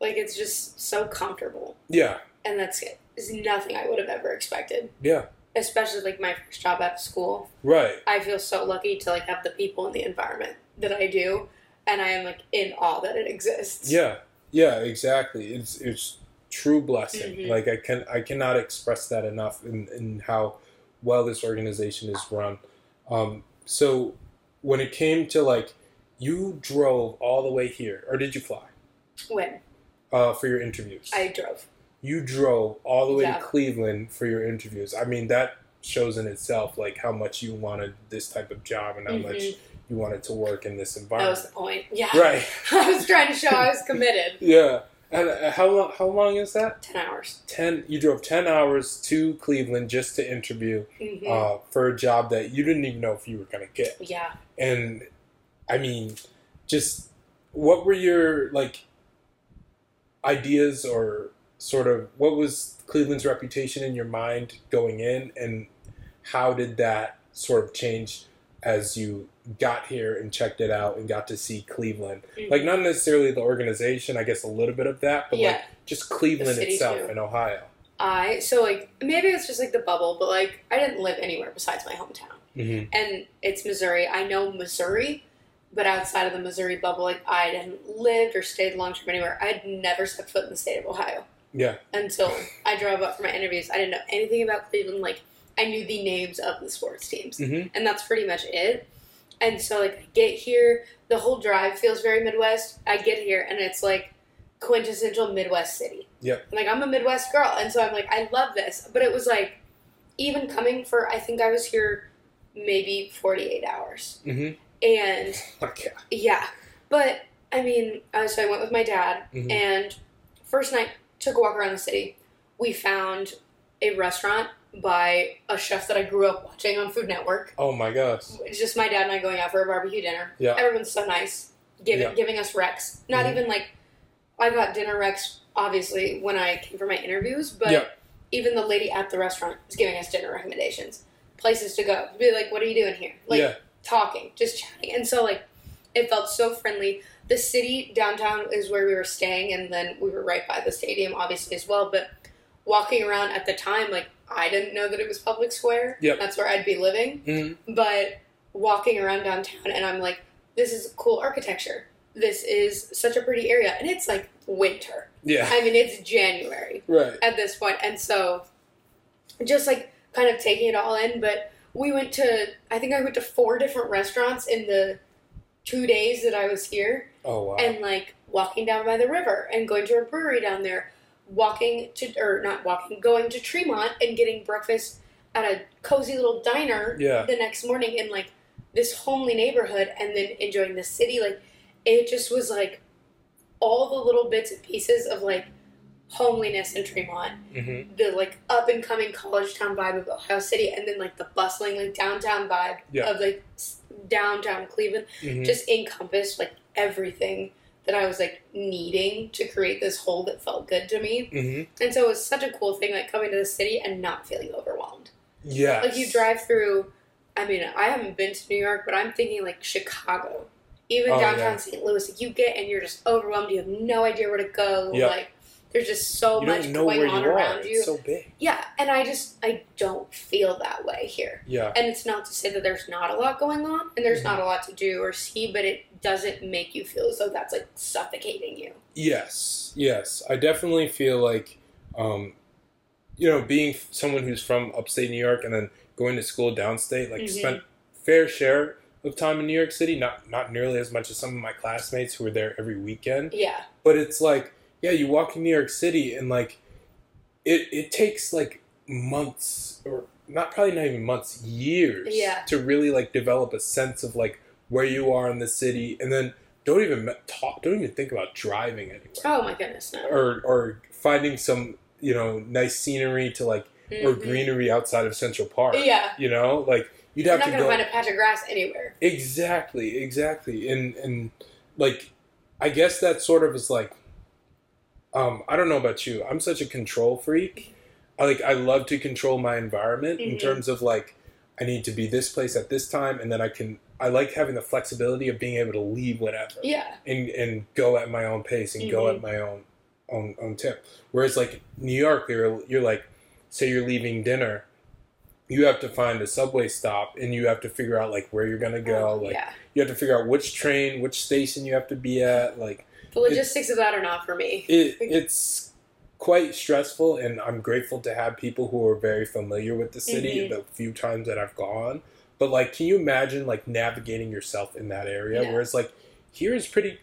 like it's just so comfortable, yeah, and that's is nothing I would have ever expected. yeah. Especially like my first job out of school, Right. I feel so lucky to like have the people and the environment that I do, and I am like in awe that it exists. Yeah, yeah, exactly. It's it's true blessing. Mhm. Like I can I cannot express that enough in, in how well this organization is run. Um, so when it came to like you drove all the way here, or did you fly When uh, for your interviews? I drove, you drove all the way to Cleveland for your interviews. I mean that shows in itself like how much you wanted this type of job and how much Mhm. you wanted to work in this environment. that was the point. Yeah, Right. I was trying to show I was committed. Yeah. And uh, how long? How long is that? Ten hours. ten you drove 10 hours to cleveland just to interview hmm uh, for a job that you didn't even know if you were going to get yeah. and i mean just what were your like ideas or sort of what was cleveland's reputation in your mind going in and how did that sort of change as you got here and checked it out and got to see cleveland Mhm. like not necessarily the organization i guess a little bit of that but yeah. like just cleveland itself too. in ohio I so like maybe it's just like the bubble, but like I didn't live anywhere besides my hometown, mm-hmm. and it's Missouri. I know Missouri, but outside of the Missouri bubble, like I hadn't lived or stayed long term anywhere. I'd never set foot in the state of Ohio yeah until I drove up for my interviews. I didn't know anything about Cleveland. Like I knew the names of the sports teams, mm-hmm. and that's pretty much it. And so like I get here, the whole drive feels very Midwest. I get here, and it's like quintessential Midwest city. Yep. Like I'm a Midwest girl, and so I'm like, I love this. But it was like, even coming for, I think I was here maybe 48 hours, Mm-hmm. and Okay. yeah. But I mean, uh, so I went with my dad, Mhm. and first night took a walk around the city. We found a restaurant by a chef that I grew up watching on Food Network. Oh my gosh. It's just my dad and I going out for a barbecue dinner. Yeah. Everyone's so nice, giving Yeah. giving us recs. Not Mhm. even like I got dinner recs obviously when I came for my interviews, but Yeah. even the lady at the restaurant was giving us dinner recommendations, places to go. Be like, what are you doing here? Like yeah. talking, just chatting, and so like it felt so friendly. The city downtown is where we were staying, and then we were right by the stadium, obviously as well. But walking around at the time, like I didn't know that it was public square. Yep. That's where I'd be living Mm-hmm. but walking around downtown and I'm like, this is cool architecture. This is such a pretty area. And it's like winter. Yeah. I mean, it's January Right. at this. And so just like kind of taking it all in. But we went to, I think I went to four different restaurants in the two days that I was here Oh wow. and like walking down by the river and going to a brewery down there, walking to or not walking, going to Tremont and getting breakfast at a cozy little diner Yeah. the next morning in like this homely neighborhood and then enjoying the city. Like it just was like all the little bits and pieces of like homeliness in Tremont, mm-hmm. the like up and coming college town vibe of Ohio City, and then like the bustling like downtown vibe Yeah. of like downtown Cleveland Mm-hmm. just encompassed like everything that I was like needing to create this whole that felt good to me. mm-hmm. And so it was such a cool thing like coming to the city and not feeling overwhelmed. Yeah. Like you drive through I mean, I haven't been to New York, but I'm thinking like Chicago. Even Oh, downtown yeah. St. Louis, like you get and you're just overwhelmed, you have no idea where to go. Yeah. Like there's just so you much going on around you. It's so big. yeah, and I just I don't feel that way here. Yeah. And it's not to say that there's not a lot going on and there's Mhm. not a lot to do or see, but it doesn't make you feel as though that's like suffocating you. Yes, yes. I definitely feel like, um, you know, being someone who's from upstate New York and then going to school downstate, like Mhm. spent fair share of time in New York City. Not not nearly as much as some of my classmates who were there every weekend. Yeah. But it's like, yeah, you walk in New York City and like, it it takes like months or not probably not even months, years, Yeah. to really like develop a sense of like where you are in the city, and then don't even talk, don't even think about driving anywhere Oh my goodness, no. or or finding some you know nice scenery to like or Mhm. greenery outside of Central Park. Yeah. You know, like you'd have to You're have not to gonna go find a patch of grass anywhere. exactly, exactly, and and like I guess that sort of is like um I don't know about you. I'm such a control freak. I like I love to control my environment in Mhm. terms of like I need to be this place at this time, and then I can. I like having the flexibility of being able to leave whatever. Yeah. and and go at my own pace and go Mhm. at my own own own tip. Whereas like New York, you're you're like, say you're leaving dinner, you have to find a subway stop and you have to figure out like where you're gonna go. Oh, like yeah. you have to figure out which train, which station you have to be at. Like The logistics of that are not for me. it it's quite stressful, and I'm grateful to have people who are very familiar with the city Mhm. the few times that I've gone. But like, can you imagine like navigating yourself in that area? No. Whereas like here is pretty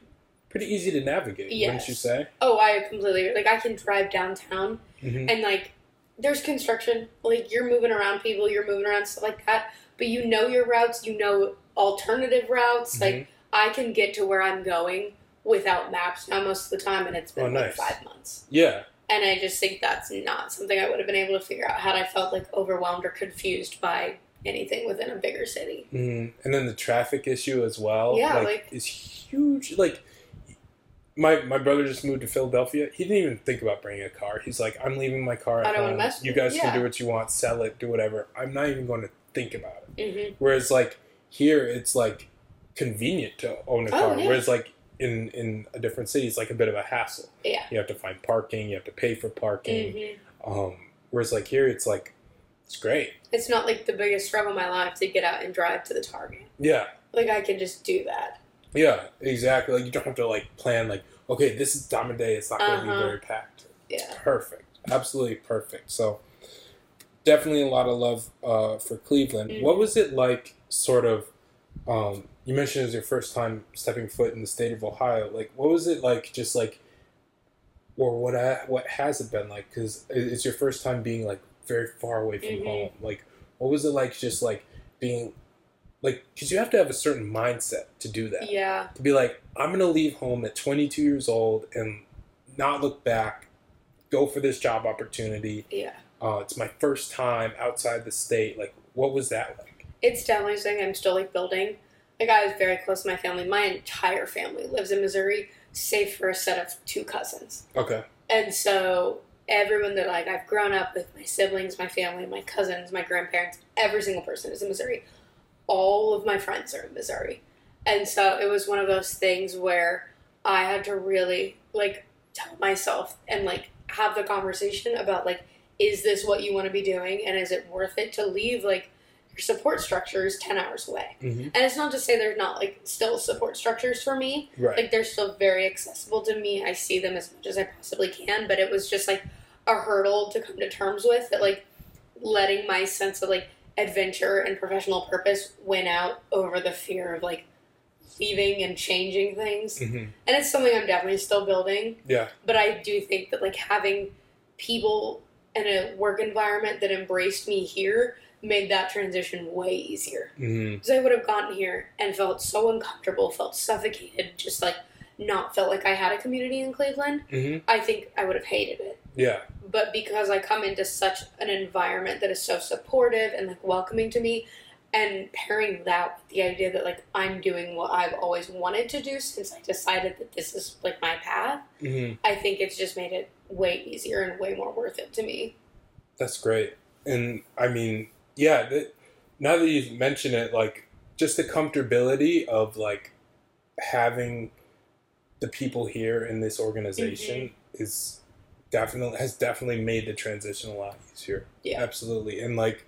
pretty easy to navigate, wouldn't Yes. you say? Oh, I completely like I can drive downtown hmm and like there's construction. Like you're moving around people, you're moving around stuff like that. But you know your routes, you know alternative routes. Mhm. Like I can get to where I'm going without maps now most of the time and it's been Oh, like five months. Yeah, And I just think that's not something I would have been able to figure out had I felt like overwhelmed or confused by anything within a bigger city. mm and then the traffic issue as well. Yeah, like, like- is huge. Like my my brother just moved to Philadelphia. He didn't even think about bringing a car. He's like, I'm leaving my car at I don't wanna home. mess with You it." guys Yeah. can do what you want, sell it, do whatever. I'm not even going to think about it. hmm Whereas like here, it's like convenient to own a Oh, car. yeah. Whereas like in in a different city, it's like a bit of a hassle. Yeah. You have to find parking. You have to pay for parking. hmm Um, whereas like here, it's like it's great. It's not like the biggest struggle in my life to get out and drive to the Target. Yeah. Like I can just do that. Yeah, exactly. Like you don't have to like plan like, okay, this is time of day. It's not going to be Uh-huh. very packed. Yeah. perfect. Absolutely perfect. So definitely a lot of love uh, for Cleveland. Mhm. What was it like? Sort of. Um, you mentioned it was your first time stepping foot in the state of Ohio. Like, what was it like? Just like, or what? ha- What has it been like? Because it's your first time being like very far away from Mhm. home. Like, what was it like? Just like being, like, because you have to have a certain mindset to do that Yeah. to be like, I'm gonna leave home at 22 years old and not look back, go for this job opportunity. Yeah. Uh, it's my first time outside the state. Like, what was that like? It's something I'm still like building. Like I was very close to my family. My entire family lives in Missouri, save for a set of two cousins. Okay. And so everyone that like I've grown up with, my siblings, my family, my cousins, my grandparents, every single person is in Missouri. All of my friends are in Missouri. And so it was one of those things where I had to really like tell myself and like have the conversation about like is this what you want to be doing and is it worth it to leave like support structure is 10 hours away. Mm-hmm. And it's not to say there's not like still support structures for me, Right. like they're still very accessible to me. I see them as much as I possibly can, but it was just like a hurdle to come to terms with that like letting my sense of like adventure and professional purpose win out over the fear of like leaving and changing things. hmm And it's something I'm definitely still building, Yeah. but I do think that like having people in a work environment that embraced me here made that transition way easier hmm because I would have gotten here and felt so uncomfortable, felt suffocated, just like not felt like I had a community in Cleveland. hmm I think I would have hated it. Yeah. But because I come into such an environment that is so supportive and like welcoming to me, and pairing that with the idea that like I'm doing what I've always wanted to do since I decided that this is like my path, hmm I think it's just made it way easier and way more worth it to me. That's great. And I mean, yeah. That, now that you mention it, like just the comfortability of like having the people here in this organization is definitely has definitely made the transition a lot easier. Yeah. absolutely. And like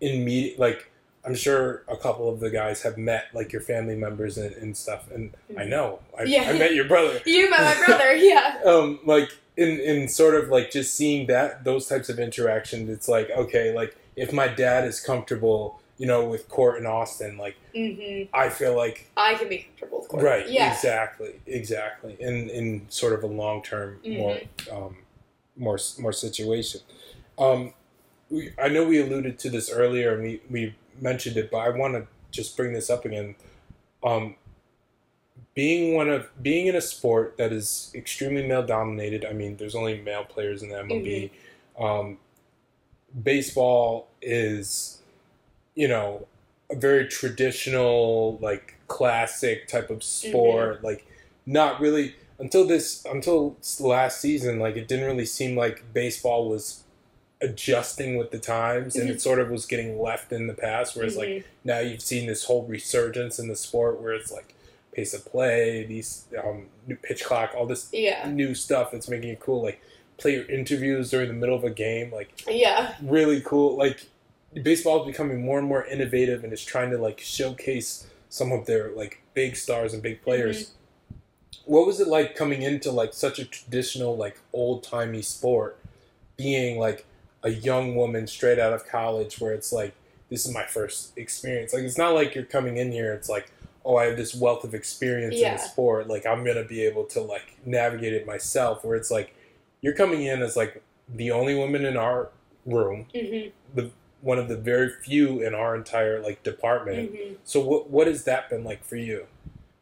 in me, like I'm sure a couple of the guys have met like your family members and, and stuff, and I Mhm. know I, Yeah. I met your brother. You met my brother, yeah. um like in in sort of like just seeing that those types of interactions it's like okay like if my dad is comfortable you know with court and austin like hmm i feel like I can be comfortable with court. right Yeah. exactly exactly in in sort of a long term more um more more situation um we, i know we alluded to this earlier and we we mentioned it but i want to just bring this up again um being one of being in a sport that is extremely male dominated. I mean, there's only male players in the MLB. Um, baseball is, you know, a very traditional, like classic type of sport. Like, not really until this until last season. Like, it didn't really seem like baseball was adjusting with the times, and it sort of was getting left in the past. Whereas, like Mhm. now you've seen this whole resurgence in the sport where it's like pace of play, these um, new pitch clock, all this yeah, new stuff that's making it cool. Like player interviews during the middle of a game, like yeah, really cool. Like baseball is becoming more and more innovative and is trying to like showcase some of their like big stars and big players. Mm-hmm. What was it like coming into like such a traditional like old timey sport, being like a young woman straight out of college, where it's like this is my first experience. Like it's not like you're coming in here. It's like oh, I have this wealth of experience in the sport. Like I'm gonna be able to like navigate it myself. Where it's like you're coming in as like the only woman in our room, hmm the one of the very few in our entire like department. hmm So what what has that been like for you?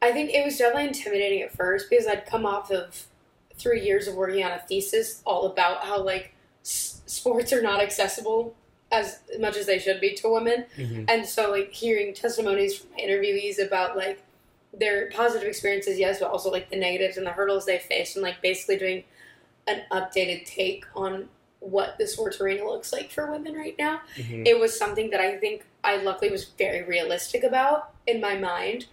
I think it was definitely intimidating at first because I'd come off of three years of working on a thesis all about how like s- sports are not accessible as much as they should be to women. Mm-hmm. And so, like, hearing testimonies from interviewees about, like, their positive experiences, yes, but also, like, the negatives and the hurdles they faced, and, like, basically doing an updated take on what the sports arena looks like for women right now. Mm-hmm. It was something that I think I luckily was very realistic about in my mind.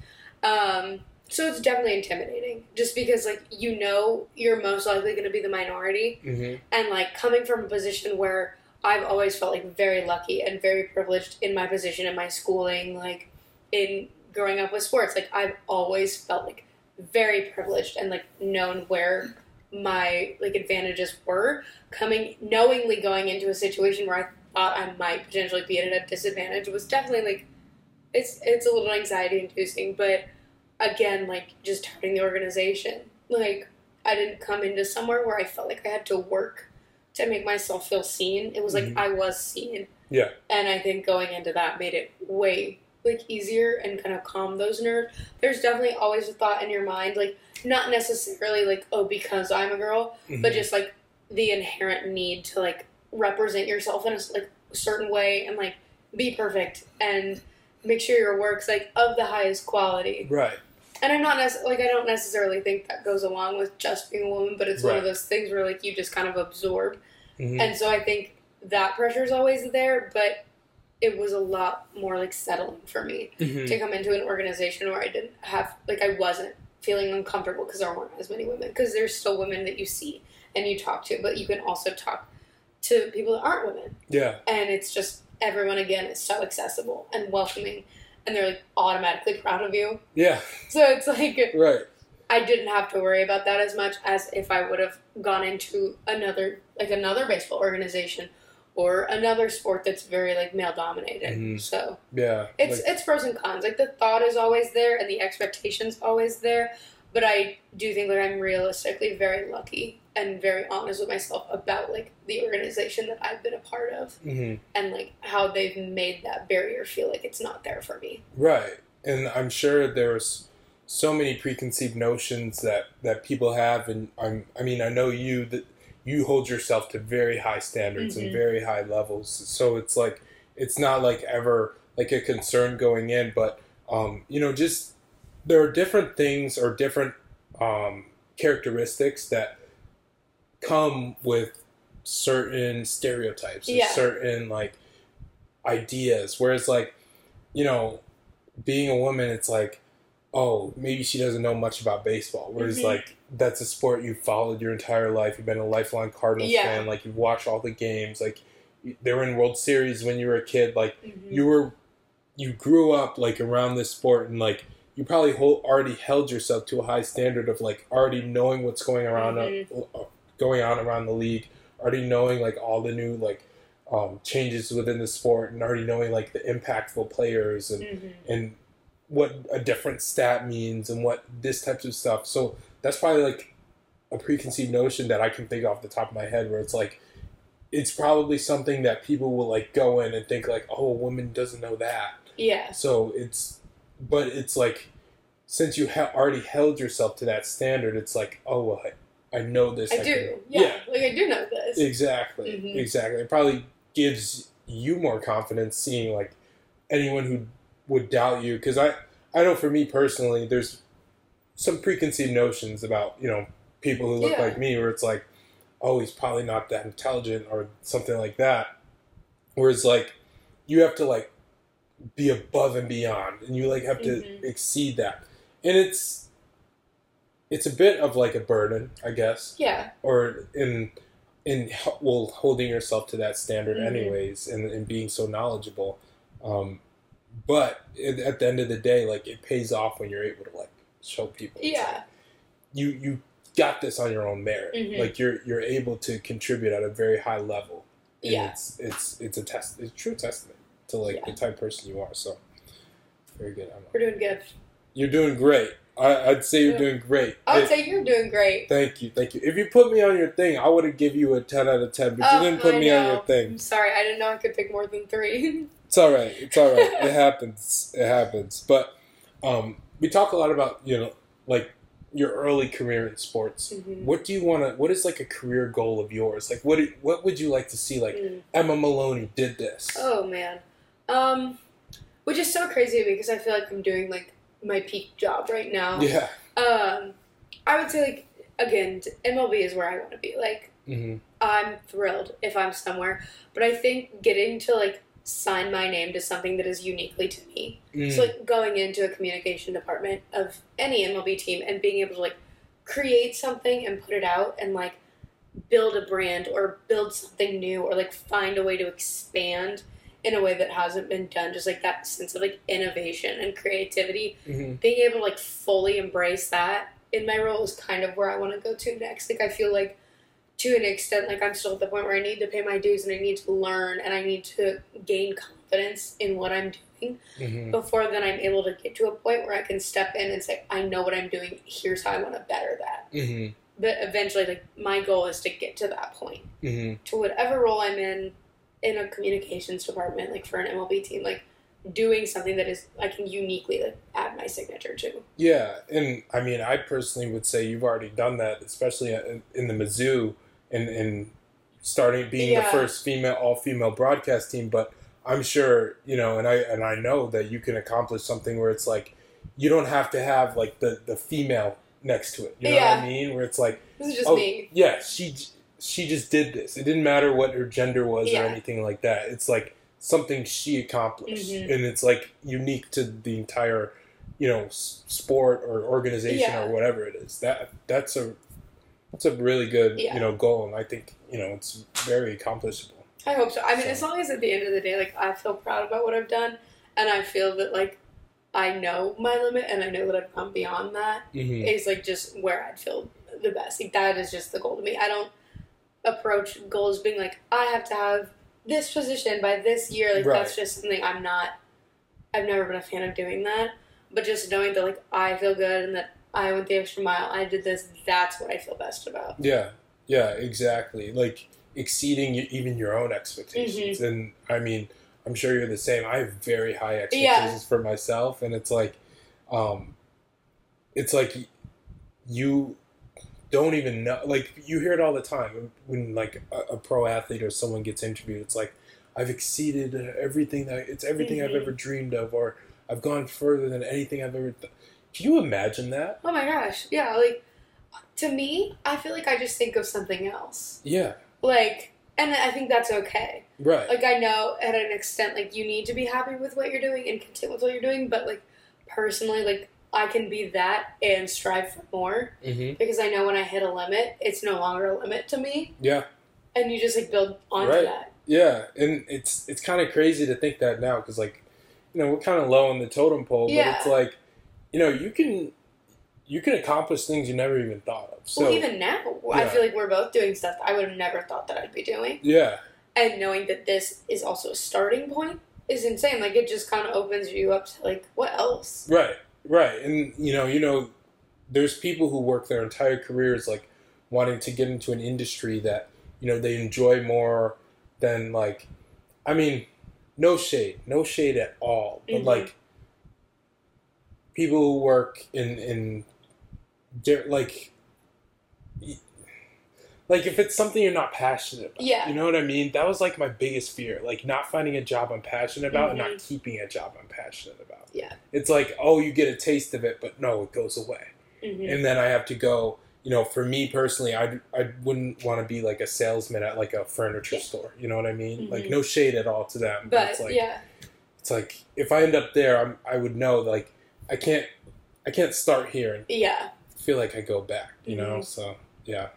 Um, so it's definitely intimidating just because, like, you know, you're most likely going to be the minority Mm-hmm. and like coming from a position where I've always felt like very lucky and very privileged in my position in my schooling, like in growing up with sports. Like I've always felt like very privileged and like known where my like advantages were. Coming knowingly going into a situation where I thought I might potentially be at a disadvantage was definitely like it's it's a little anxiety inducing, but again, like just starting the organization, like I didn't come into somewhere where I felt like I had to work to make myself feel seen. It was like Mhm. I was seen. Yeah. And I think going into that made it way like easier and kind of calm those nerves. There's definitely always a thought in your mind, like not necessarily like, oh, because I'm a girl, Mm-hmm. but just like the inherent need to like represent yourself in a like certain way and like be perfect and make sure your work's like of the highest quality right. and I'm not nec- like I don't necessarily think that goes along with just being a woman, but it's one of those things where like you just kind of absorb, Mhm. and so I think that pressure is always there, but it was a lot more like settling for me Mhm. to come into an organization where I didn't have like I wasn't feeling uncomfortable because there weren't as many women because there's still women that you see and you talk to, but you can also talk to people that aren't women, Yeah. and it's just everyone again is so accessible and welcoming, and they're like automatically proud of you. Yeah. So it's like Right. I didn't have to worry about that as much as if I would have gone into another like another baseball organization or another sport that's very like male dominated. Mhm. So Yeah. it's Like- it's pros and cons. Like the thought is always there and the expectations always there. But I do think that I'm realistically very lucky and very honest with myself about like the organization that I've been a part of Mhm. and like how they've made that barrier feel like it's not there for me. Right. And I'm sure there's so many preconceived notions that that people have and I'm I mean I know you that you hold yourself to very high standards and Mhm. very high levels. So it's like it's not like ever like a concern going in, but um, you know, just there are different things or different um, characteristics that come with certain stereotypes and Yeah. certain like ideas. Whereas like, you know, being a woman, it's like, oh, maybe she doesn't know much about baseball. Whereas Mhm. like that's a sport you've followed your entire life. You've been a lifelong Cardinals Yeah. fan. Like you've watched all the games. Like they were in World Series when you were a kid. Like Mhm. you were, you grew up like around this sport, and like you probably hold, already held yourself to a high standard of like already knowing what's going around, Mhm. uh, going on around the league, already knowing like all the new like um, changes within the sport, and already knowing like the impactful players and Mhm. and what a different stat means and what this types of stuff. So that's probably like a preconceived notion that I can think off the top of my head where it's like it's probably something that people will like go in and think like, oh, a woman doesn't know that. Yeah. So it's, but it's like since you have already held yourself to that standard, it's like, oh, well, I, I know this. I can- do. Yeah. Like I do know this. Exactly. Mhm. Exactly. It probably gives you more confidence seeing like anyone who would doubt you because I I know for me personally there's some preconceived notions about you know people who look Yeah. like me where it's like oh he's probably not that intelligent or something like that whereas like you have to like be above and beyond and you like have to Mhm. exceed that and it's it's a bit of like a burden i guess yeah. or in in well holding yourself to that standard Mhm. anyways and, and being so knowledgeable um but it, at the end of the day like it pays off when you're able to like show people like, Yeah. you you got this on your own merit Mhm. like you're you're able to contribute at a very high level and Yeah. it's it's it's a test it's a true testament to like Yeah. the type of person you are so very good. We're doing good. you're doing great I, i'd say you're doing great I would say you're doing great. Thank you, thank you. If you put me on your thing, I would have give you a ten out of ten, but Oh, you didn't put I me on your thing. I'm sorry. I didn't know I could pick more than three. It's all right. It's all right. it happens. It happens. But um, we talk a lot about you know like your early career in sports. Mhm. What do you want to? What is like a career goal of yours? Like what? What would you like to see? Like Mm. Emma Moloney did this. Oh man. Um, which is so crazy because I feel like I'm doing like my peak job right now. Yeah. Um, I would say like again, MLB is where I want to be. Like hmm I'm thrilled if I'm somewhere, but I think getting to like sign my name to something that is uniquely to me. Mm. So like going into a communication department of any MLB team and being able to like create something and put it out and like build a brand or build something new or like find a way to expand in a way that hasn't been done just like that sense of like innovation and creativity hmm being able to like fully embrace that in my role is kind of where I want to go to next. Like I feel like to an extent like I'm still at the point where I need to pay my dues and I need to learn and I need to gain confidence in what I'm doing hmm before then I'm able to get to a point where I can step in and say, I know what I'm doing, here's how I want to better that. hmm But eventually like my goal is to get to that point. hmm To whatever role I'm in in a communications department, like for an MLB team, like doing something that is I can uniquely like add my signature to. Yeah, and I mean, I personally would say you've already done that, especially in, in the Mizzou and and starting being the first female all female broadcast team. But I'm sure you know, and I and I know that you can accomplish something where it's like you don't have to have like the the female next to it. You know what I mean? Where it's like, This is just oh me. yeah, she she just did this. It didn't matter what her gender was Yeah. or anything like that. It's like something she accomplished, Mhm. and it's like unique to the entire, you know, sport or organization Yeah. or whatever it is. That that's a that's a really good Yeah. you know goal, and I think you know it's very accomplishable. I hope so. I mean, So- as long as at the end of the day, like I feel proud about what I've done, and I feel that like I know my limit, and I know that I've gone beyond that. hmm Is like just where I'd feel the best. Like that is just the goal to me. I don't approach goals being like I have to have this position by this year. Like that's just something I'm not. I've never been a fan of doing that. But just knowing that like I feel good and that I went the extra mile, I did this. That's what I feel best about. Yeah, yeah, exactly. Like exceeding even your own expectations, and I mean, I'm sure you're the same. I have very high expectations for myself, and it's like, um, it's like you don't even know. Like you hear it all the time when like a, a pro athlete or someone gets interviewed. It's like I've exceeded everything that it's everything I've Mhm. ever dreamed of, or I've gone further than anything I've ever. Th- Can you imagine that? Oh my gosh, yeah. Like to me, I feel like I just think of something else. Yeah, Like, and I think that's okay. right. Like I know at an extent, like you need to be happy with what you're doing and content with what you're doing. But like personally, like I can be that and strive for more Mm-hmm. because I know when I hit a limit, it's no longer a limit to me, Yeah. and you just like build onto Right. that. Yeah, and it's it's kind of crazy to think that now because like, you know, we're kind of low on the totem pole, but it's like, you know, you can you can accomplish things you never even thought of. So well, even now, I feel like we're both doing stuff I would have never thought that I'd be doing, yeah, and knowing that this is also a starting point is insane. Like it just kind of opens you up to like what else? right, right, and you know, you know, there's people who work their entire careers like wanting to get into an industry that you know they enjoy more than like, I mean, no shade, no shade at all, but Mhm. like people who work in in like like if it's something you're not passionate about Yeah. you know what i mean that was like my biggest fear like not finding a job i'm passionate about and not Mhm. keeping a job i'm passionate about Yeah. it's like oh you get a taste of it but no it goes away hmm and then i have to go you know for me personally i, I wouldn't want to be like a salesman at like a furniture Yeah. store you know what i mean like Mhm. no shade at all to them But it's like yeah, it's like if I end up there, I'm, I would know like I can't I can't start here and yeah. feel like I go back, you know. Mhm. So yeah,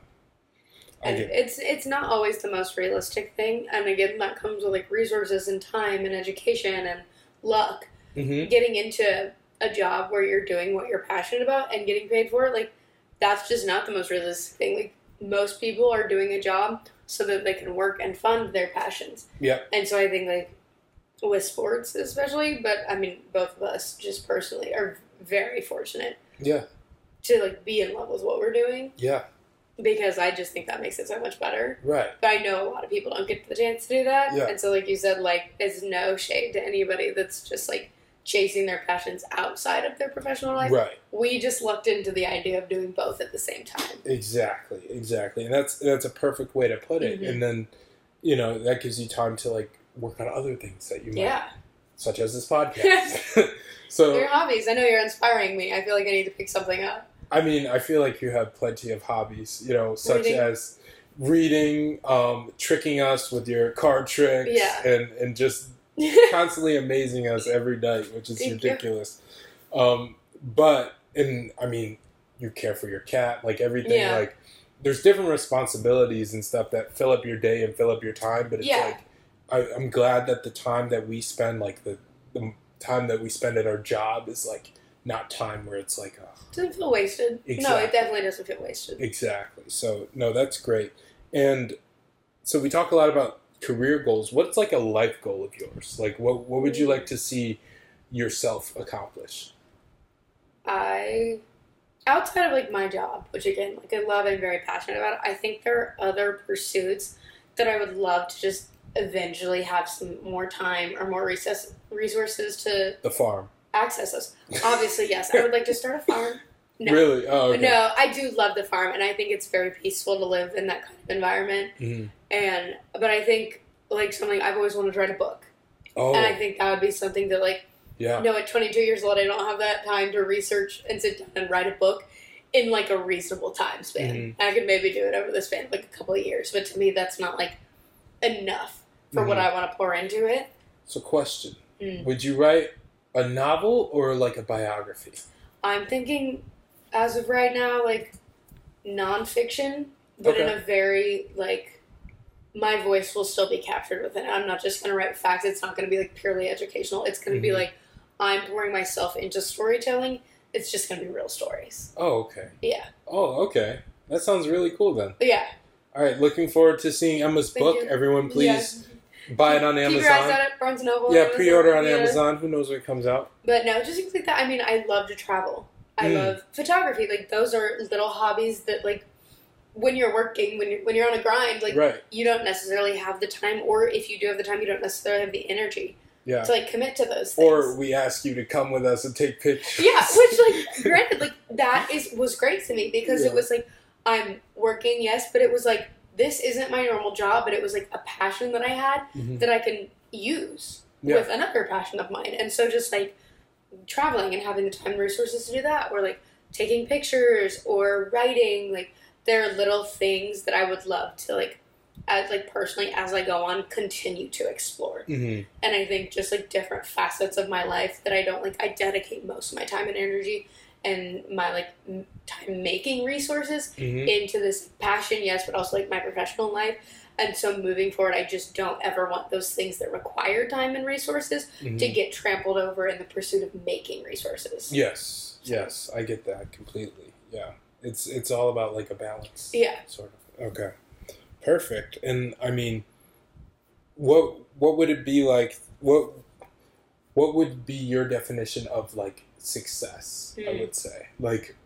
And get it's it's not always the most realistic thing, and again, that comes with like resources and time and education and luck. hmm Getting into a job where you're doing what you're passionate about and getting paid for it, like that's just not the most realistic thing. Like most people are doing a job so that they can work and fund their passions. Yeah. And so I think like with sports especially, but I mean both of us just personally are very fortunate yeah, to like be in love with what we're doing yeah, because I just think that makes it so much better. right, But I know a lot of people don't get the chance to do that. Yeah. And so, like you said, like, it's no shade to anybody that's just like chasing their passions outside of their professional life. right, We just looked into the idea of doing both at the same time. exactly, exactly, and that's that's a perfect way to put it. Mhm. And then you know that gives you time to like work on other things that you might, Yeah. such as this podcast. so Your hobbies. I know you're inspiring me. I feel like I need to pick something up. I mean, I feel like you have plenty of hobbies, you know, such Reading. as reading, um, tricking us with your card tricks, Yeah. and, and just constantly amazing us every night, which is Thank ridiculous. Um, but, and I mean, you care for your cat, like everything, Yeah. like, there's different responsibilities and stuff that fill up your day and fill up your time, but it's Yeah. like, I, I'm glad that the time that we spend, like, the, the time that we spend at our job is, like, not time where it's like, oh, doesn't feel wasted. No, it definitely doesn't feel wasted. Exactly. So no, that's great. And so we talk a lot about career goals. What's like a life goal of yours? Like what what would you like to hmm. see yourself accomplish? I outside of like my job, which again, like I love and very passionate about, I think there are other pursuits that I would love to just eventually have some more time or more recess, resources to The farm. access those. Obviously, yes, I would like to start a farm. No. Really? Oh, okay. No, I do love the farm, and I think it's very peaceful to live in that kind of environment. Mhm. And but I think like something I've always wanted to write a book, Oh, and I think that would be something that like yeah. no, at 22 years old, I don't have that time to research and sit down and write a book in like a reasonable time span. Mhm. I could maybe do it over the span of like a couple of years, but to me, that's not like enough for what Mhm. I want to pour into it. So question: Mm. Would you write a novel or like a biography? I'm thinking, as of right now, like nonfiction, but in a very like my voice will still be captured within it. I'm not just going to write facts. It's not going to be like purely educational. It's going to be Mhm. like I'm pouring myself into storytelling. It's just going to be real stories. Oh, okay. Yeah. Oh, okay. That sounds really cool then. Yeah. All right, looking forward to seeing Emma's Thank book. you. Everyone, please buy it on Keep Amazon. your eyes out at Barnes Noble. Yeah, pre-order on yeah. Amazon. Who knows when it comes out? But no, just things like that. I mean, I love to travel. I Mm. love photography. Like those are little hobbies that like when you're working, when you're when you're on a grind, like right. you don't necessarily have the time, or if you do have the time, you don't necessarily have the energy Yeah. to like commit to those things. Or we ask you to come with us and take pictures. yeah, which like granted, like that is was great to me because Yeah. it was like I'm working, yes, but it was like this isn't my normal job, but it was like a passion that I had Mhm. that I can use Yeah. with another passion of mine. And so just like traveling and having the time and resources to do that, or like taking pictures or writing, like there are little things that I would love to like as like personally as I go on continue to explore. Mm-hmm. And I think just like different facets of my life that I don't like I dedicate most of my time and energy and my like time making resources Mm-hmm. into this passion, yes, but also like my professional life. And so moving forward, I just don't ever want those things that require time and resources Mm-hmm. to get trampled over in the pursuit of making resources. Yes, yes, I get that completely. Yeah, it's it's all about like a balance. Yeah. sort of. Okay, perfect. And I mean, what what would it be like? What what would be your definition of like success? I Hmm. would say like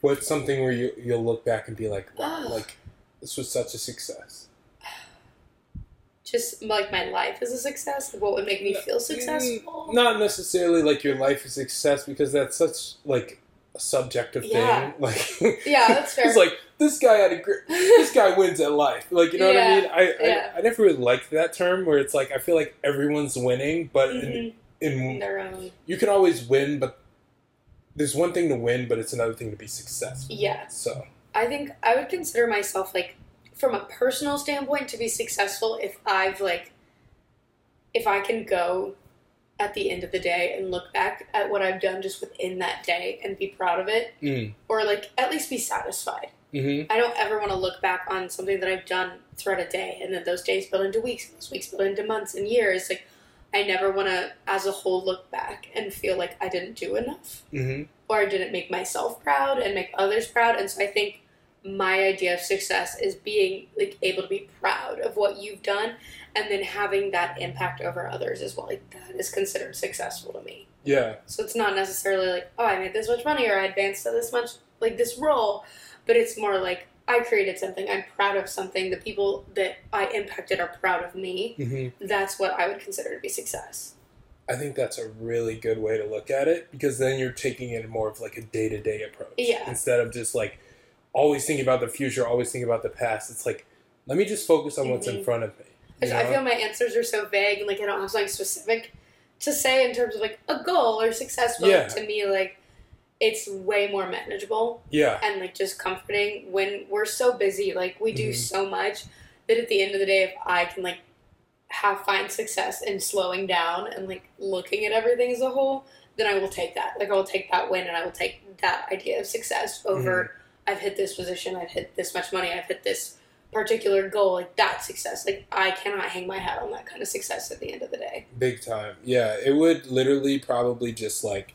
what's something where you you'll look back and be like, wow, like this was such a success. Just like my life is a success. What would make me feel successful? Not necessarily like your life is success because that's such like a subjective Yeah. thing. Like Yeah, that's fair. it's like this guy had a great this guy wins at life. Like you know what I mean? I, yeah. I I never really liked that term where it's like I feel like everyone's winning, but Mhm. in, In in their own. you can always win, but there's one thing to win, but it's another thing to be successful. Yeah. So I think I would consider myself like from a personal standpoint to be successful if I've like if I can go at the end of the day and look back at what I've done just within that day and be proud of it mm. or like at least be satisfied. hmm I don't ever want to look back on something that I've done throughout a day and then those days build into weeks, and those weeks build into months and years. Like I never want to as a whole look back and feel like I didn't do enough hmm or I didn't make myself proud and make others proud. And so I think my idea of success is being like able to be proud of what you've done and then having that impact over others as well. Like that is considered successful to me. Yeah. So it's not necessarily like, oh, I made this much money or I advanced to this much like this role, but it's more like I created something. I'm proud of something. The people that I impacted are proud of me. hmm That's what I would consider to be success. I think that's a really good way to look at it because then you're taking it more of like a day to day approach. Yeah. Instead of just like always thinking about the future, always thinking about the past. It's like, let me just focus on what's in Mhm. front of me. I feel my answers are so vague and like I don't have something specific to say in terms of like a goal or success. But Yeah. to me, like it's way more manageable yeah. and like just comforting when we're so busy. Like we do Mhm. so much that at the end of the day, if I can like have find success in slowing down and like looking at everything as a whole, then I will take that. Like I will take that win and I will take that idea of success over. Mm-hmm. I've hit this position. I've hit this much money. I've hit this particular goal. Like that success. Like I cannot hang my hat on that kind of success at the end of the day. Big time. Yeah. It would literally probably just like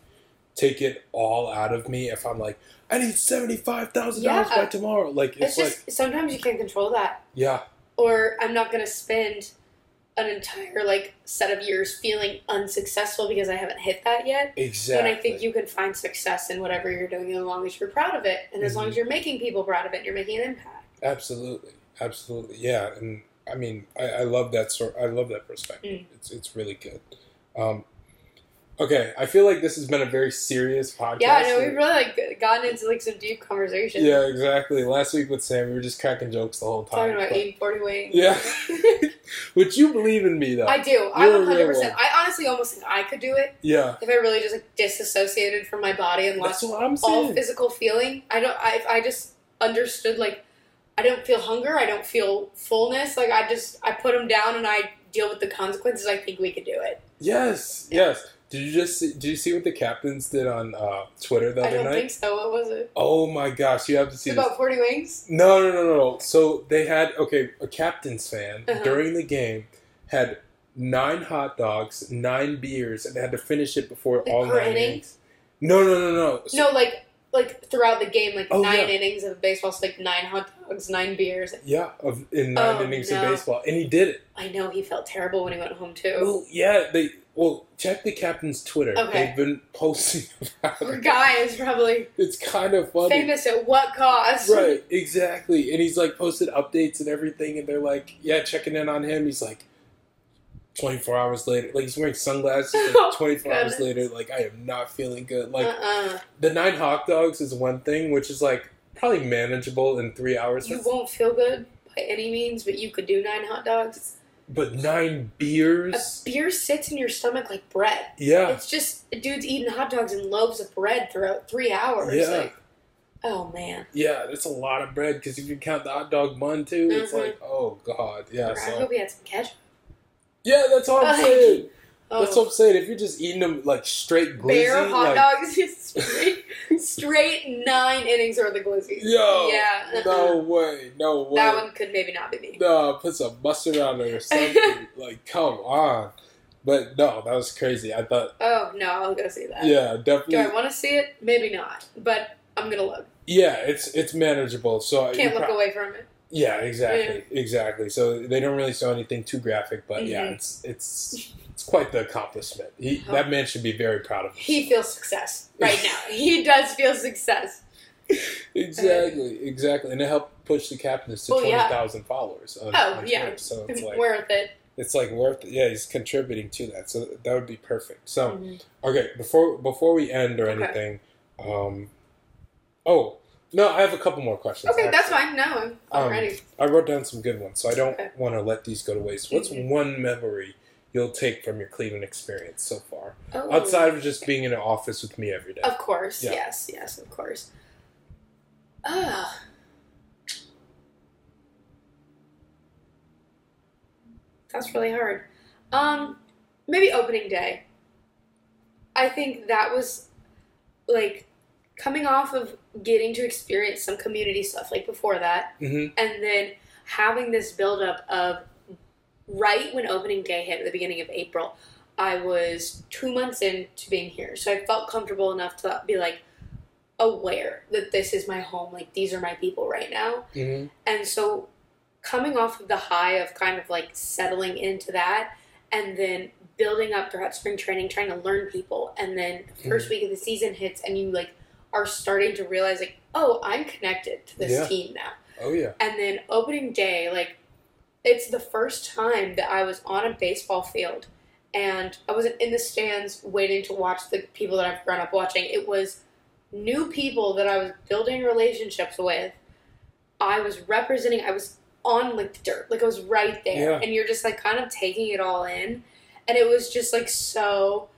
take it all out of me if I'm like, I need $75,000 by tomorrow. Like, It's, it's, like, just sometimes you can't control that, yeah. or I'm not going to spend an entire like set of years feeling unsuccessful because I haven't hit that yet. Exactly. And I think you can find success in whatever you're doing as long as you're proud of it, and as long Mhm. as you're making people proud of it, you're making an impact. Absolutely, absolutely, yeah. And I mean, I, I love that sort. I love that perspective. Mm. It's it's really good. Um, okay, I feel like this has been a very serious podcast. Yeah, I know we've really like gotten into like some deep conversations. Yeah, exactly. Last week with Sam, we were just cracking jokes the whole time. talking about but- eating forty wings. Yeah. Would you believe in me though? I do. I'm You're a 100. percent. I honestly almost think I could do it yeah, if I really just like disassociated from my body and lost all physical feeling. I don't. I, I just understood like I don't feel hunger. I don't feel fullness. Like I just I put them down and I deal with the consequences. I think we could do it. yes, yes. Did you just see, did you see what the captains did on uh, Twitter the I other don't night? think so. What was it? Oh my gosh, you have to see It's this. about forty wings. No, no, no, no. So they had okay, a captain's fan Uh-huh. during the game had nine hot dogs, nine beers, and they had to finish it before Like all nine inning? innings. No, no, no, no. So- No, like like throughout the game, like Oh, nine yeah. innings of baseball, so like nine hot dogs, nine beers. Yeah, of in nine Oh, innings no. of baseball, and he did it. I know he felt terrible when he went home too. Well, yeah, they. Well, check the captain's Twitter. Okay. They've been posting about it. guy is probably It's kind of funny. famous at what cost? Right, exactly. And he's like posted updates and everything, and they're like, yeah, checking in on him. He's like, 24 hours later, like he's wearing sunglasses. Like 24 hours later, like I am not feeling good. Like uh-uh. the nine hot dogs is one thing, which is like probably manageable in three hours. You won't feel good by any means, but you could do nine hot dogs. But nine beers. A beer sits in your stomach like bread. yeah, It's just dude's eating hot dogs and loaves of bread throughout three hours. Yeah. Like, Oh man. Yeah, that's a lot of bread because if you count the hot dog bun too, it's Mhm. like, oh god, yeah. I So hope he had some ketchup. yeah, that's all I'm saying. Oh, That's what I'm saying. If you're just eating them like straight glizzy, bare hot like, dogs straight, straight nine innings worth of glizzy. yo, Yeah. no way, no way. That one could maybe not be me. No, put some mustard on it or something. like, come on. But no, that was crazy. I thought, Oh no, I'll go see that. yeah, definitely. Do I want to see it? Maybe not. But I'm gonna look. Yeah, it's it's manageable. So I Can't look pro- away from it. Yeah, exactly, exactly. So they don't really show anything too graphic, but yeah, Mhm. it's it's it's quite the accomplishment. He, Oh. That man should be very proud of He feels success right now. he does feel success. exactly, exactly, and it helped push the captains to Well, twenty yeah. followers. On, Oh, on yeah. Twitter. so it's like Worth it. it's like worth. It. Yeah, he's contributing to that, so that would be perfect. So. Mhm. Okay, before before we end or Okay. anything, um, oh no, I have a couple more questions. Okay, that's fine. No, I'm, I'm Um, ready. I wrote down some good ones, so I don't Okay. want to let these go to waste. What's Mhm. one memory you'll take from your Cleveland experience so far, Oh. outside of just being in an office with me every day? Of course, Yeah. yes, yes, of course. Ah. That's really hard. Um, maybe opening day. I think that was like coming off of getting to experience some community stuff like before that, hmm and then having this buildup of right when opening day hit at the beginning of April, I was two months into being here. So I felt comfortable enough to be like aware that this is my home, like these are my people right now. hmm And so coming off of the high of kind of like settling into that and then building up throughout spring training, trying to learn people, and then the 1st week of the season hits and you like are starting to realize like, oh, I'm connected to this Yeah. team now. Oh yeah. And then opening day, like, it's the first time that I was on a baseball field and I wasn't in the stands waiting to watch the people that I've grown up watching. It was new people that I was building relationships with. I was representing, I was on like the dirt, like I was right there. Yeah. And you're just like kind of taking it all in. And it was just like so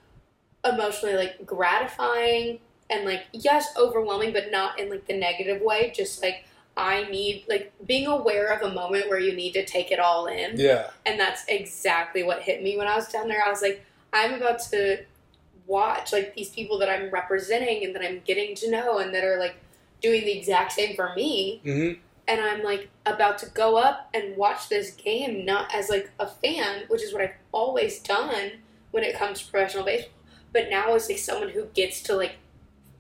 emotionally like gratifying and like, yes, overwhelming, but not in like the negative way. Just like, I need like being aware of a moment where you need to take it all in. Yeah. And that's exactly what hit me when I was down there. I was like, I'm about to watch like these people that I'm representing and that I'm getting to know and that are like doing the exact same for me. hmm And I'm like about to go up and watch this game not as like a fan, which is what I've always done when it comes to professional baseball, but now as like someone who gets to like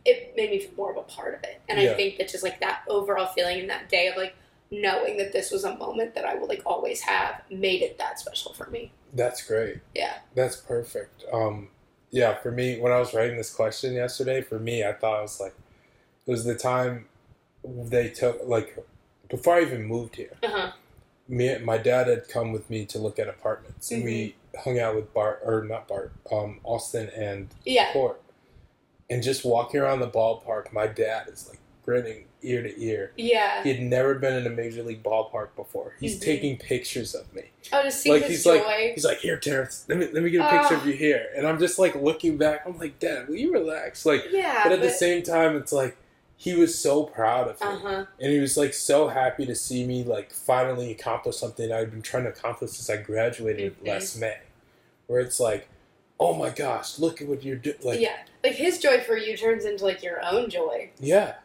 it made me feel more of a part of it. And Yeah. I think that just like that overall feeling in that day of like knowing that this was a moment that I will like always have made it that special for me. That's great. Yeah. That's perfect. Um, yeah, for me, when I was writing this question yesterday, for me, I thought it was like, it was the time they took, like, before I even moved here, Uh huh. me, my dad had come with me to look at apartments, and we Mm-hmm. hung out with Bart, or not Bart, um, Austin and Yeah. Court. And just walking around the ballpark, my dad is like grinning ear to ear. Yeah. He had never been in a major league ballpark before. He's Mhm. taking pictures of me. Oh, to see like his he's joy. like he's like here Terrence let me let me get a picture of you here and I'm just like looking back I'm like Dad will you relax like yeah. but at the same time it's like he was so proud of me Uh huh. and he was like so happy to see me like finally accomplish something I'd been trying to accomplish since I graduated Mhm. last May where it's like oh my gosh look at what you're doing like yeah. Like his joy for you turns into like your own joy. yeah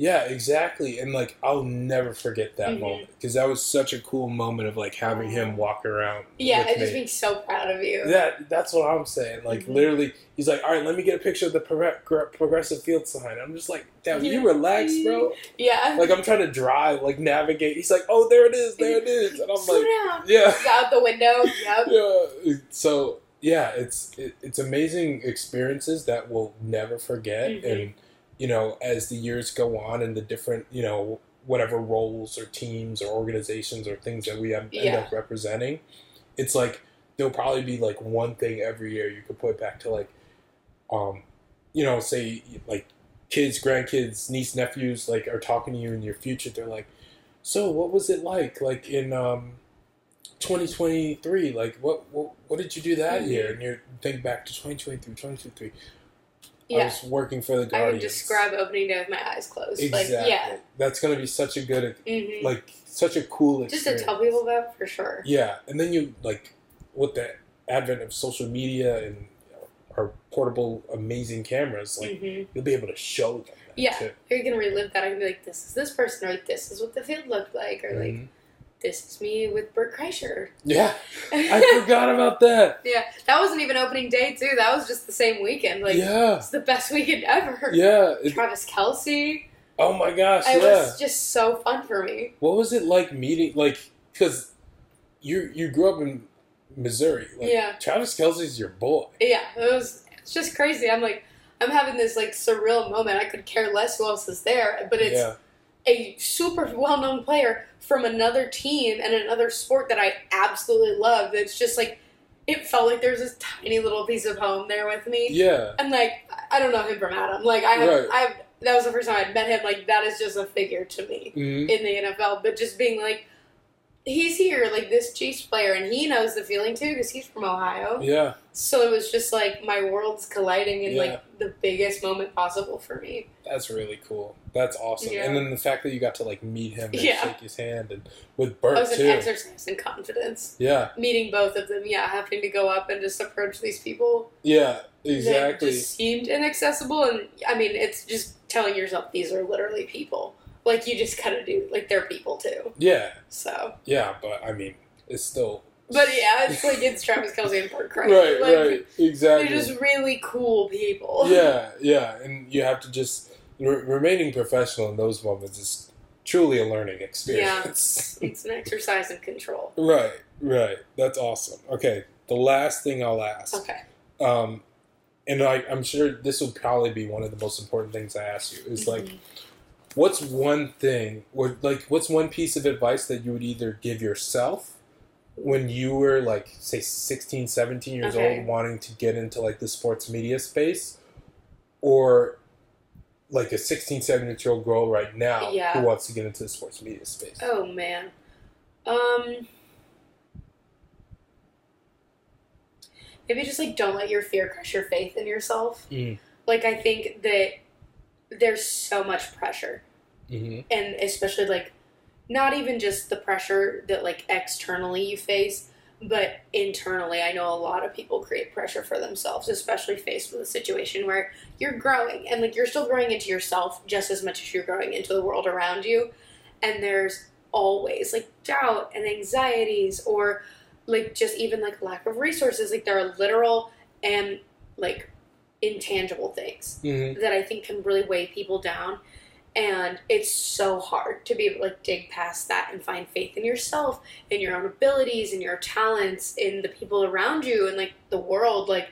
yeah exactly and like I'll never forget that Mhm. moment because that was such a cool moment of like having him walk around Yeah. And just being so proud of you. That that's what I'm saying. Like Mhm. literally, he's like, "All right, let me get a picture of the pro- progressive field sign." I'm just like, "Damn, will you relax, bro." Yeah. Like I'm trying to drive, like navigate. He's like, "Oh, there it is, there it is," and I'm Slow like, down. "Yeah, Out the window. Yep. yeah." So yeah, it's it, it's amazing experiences that we'll never forget, Mhm. and you know, as the years go on and the different, you know, whatever roles or teams or organizations or things that we end, end Yeah. up representing, it's like there'll probably be like one thing every year you could put back to like, um, you know, say like kids, grandkids, niece, nephews, like are talking to you in your future. They're like, so what was it like, like in um, 2023? Like what what what did you do that Mhm. year? And you think back to 2023, 2023. I was working for the Guardian. I would describe opening day with my eyes closed. exactly. Like, yeah. That's gonna be such a good, hmm like, such a cool Just to tell people about for sure. Yeah, and then you like with the advent of social media and our portable amazing cameras, like hmm you'll be able to show them. That Yeah. too. Or you can relive that. I can be like, this is this person, or like, this is what the field looked like, or like, Mhm. This is me with Bert Kreischer. Yeah, I forgot about that. yeah, that wasn't even opening day too. That was just the same weekend. Like, yeah, it's the best weekend ever. yeah. Travis Kelce. oh my gosh, It yeah. was just so fun for me. What was it like meeting like because you you grew up in Missouri? Like, Yeah. Travis Kelce's your boy. Yeah, it was. It's just crazy. I'm like, I'm having this like surreal moment. I could care less who else is there, but it's yeah, a super well-known player from another team and another sport that I absolutely love. It's just like it felt like there's this tiny little piece of home there with me. yeah, And like I don't know him from Adam. Like I have, Right. I have. That was the first time I'd met him. Like that is just a figure to me Mhm. in the NFL. But just being like, he's here, like this Chiefs player, and he knows the feeling too because he's from Ohio. yeah. So it was just like my worlds colliding in Yeah. like the biggest moment possible for me. That's really cool. That's awesome. Yeah. And then the fact that you got to like meet him and Yeah. shake his hand and with Bert was an too. exercise in confidence. yeah, Meeting both of them, yeah, having to go up and just approach these people yeah, exactly. just seemed inaccessible. And I mean, it's just telling yourself these are literally people. Like you just gotta do, like they're people too. Yeah, So, yeah, but I mean, it's still but yeah, it's like it's Travis Kelce and Bert Kreischer. right, like, right, exactly. They're just really cool people. yeah, yeah, and you have to just re- remaining professional in those moments is truly a learning experience. Yeah, it's an exercise in control. right, right. That's awesome. Okay, the last thing I'll ask, Okay. um, and I, I'm sure this will probably be one of the most important things I ask you is like, Mhm. What's one thing, or like, what's one piece of advice that you would either give yourself when you were like, say, 16, 17 years Okay. old, wanting to get into like the sports media space, or like a 16, 17 year old girl right now Yeah. who wants to get into the sports media space? Oh man. Um maybe just like don't let your fear crush your faith in yourself. Mm. Like I think that there's so much pressure Mm-hmm. and especially like not even just the pressure that like externally you face but internally i know a lot of people create pressure for themselves especially faced with a situation where you're growing and like you're still growing into yourself just as much as you're growing into the world around you and there's always like doubt and anxieties or like just even like lack of resources like there are literal and like intangible things Mm-hmm. that I think can really weigh people down. And it's so hard to be able to like dig past that and find faith in yourself, in your own abilities, in your talents, in the people around you, and like the world. Like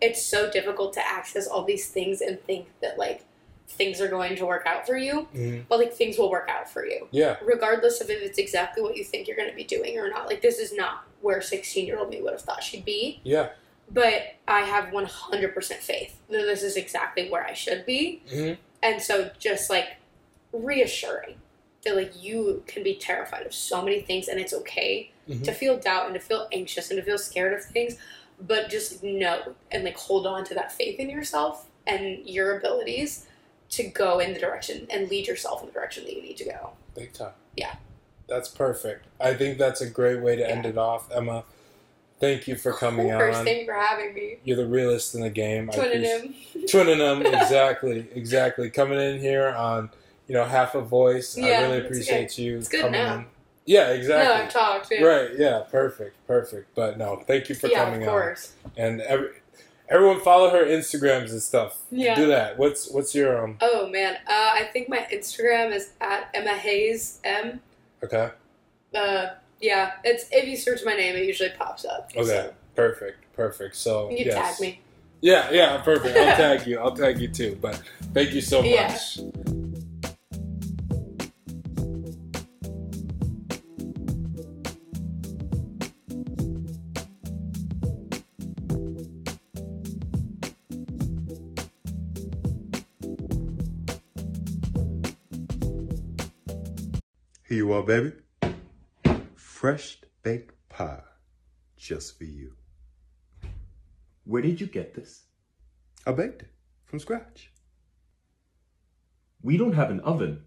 it's so difficult to access all these things and think that like things are going to work out for you. Mm-hmm. But like things will work out for you, Yeah. regardless of if it's exactly what you think you're going to be doing or not. Like this is not where 16 year old me would have thought she'd be Yeah. but I have 100% faith that this is exactly where I should be. Mm-hmm. And so just like reassuring that like you can be terrified of so many things and it's okay Mhm. to feel doubt and to feel anxious and to feel scared of things, but just know and like hold on to that faith in yourself and your abilities to go in the direction and lead yourself in the direction that you need to go. Big time. Yeah. That's perfect. I think that's a great way to end it off, Emma. Thank you for coming First, on. thank you for having me. You're the realest in the game. I Twinning appreciate- him. Twinning them, exactly, exactly. Coming in here on, you know, half a voice. I Yeah, really it's appreciate you It's good coming now. in. Yeah, exactly. No. I've talked. Yeah, Right, yeah, perfect, perfect. But no, thank you for yeah coming of course. on. And every, everyone follow her Instagrams and stuff. Yeah. Do that. What's what's your um Oh man, uh, I think my Instagram is at Emma Hayes M. okay? Uh, yeah, it's if you search my name, it usually pops up. Okay. So Perfect. Perfect. So you can yes. tag me. Yeah, yeah, perfect. I'll tag you. I'll tag you too. But thank you so much. Yeah. Here you are, baby. Fresh baked pie. Just for you. Where did you get this? I baked it. from scratch. We don't have an oven.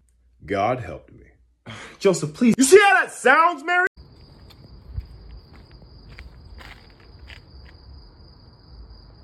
God helped me. Joseph, please. You see how that sounds, Mary?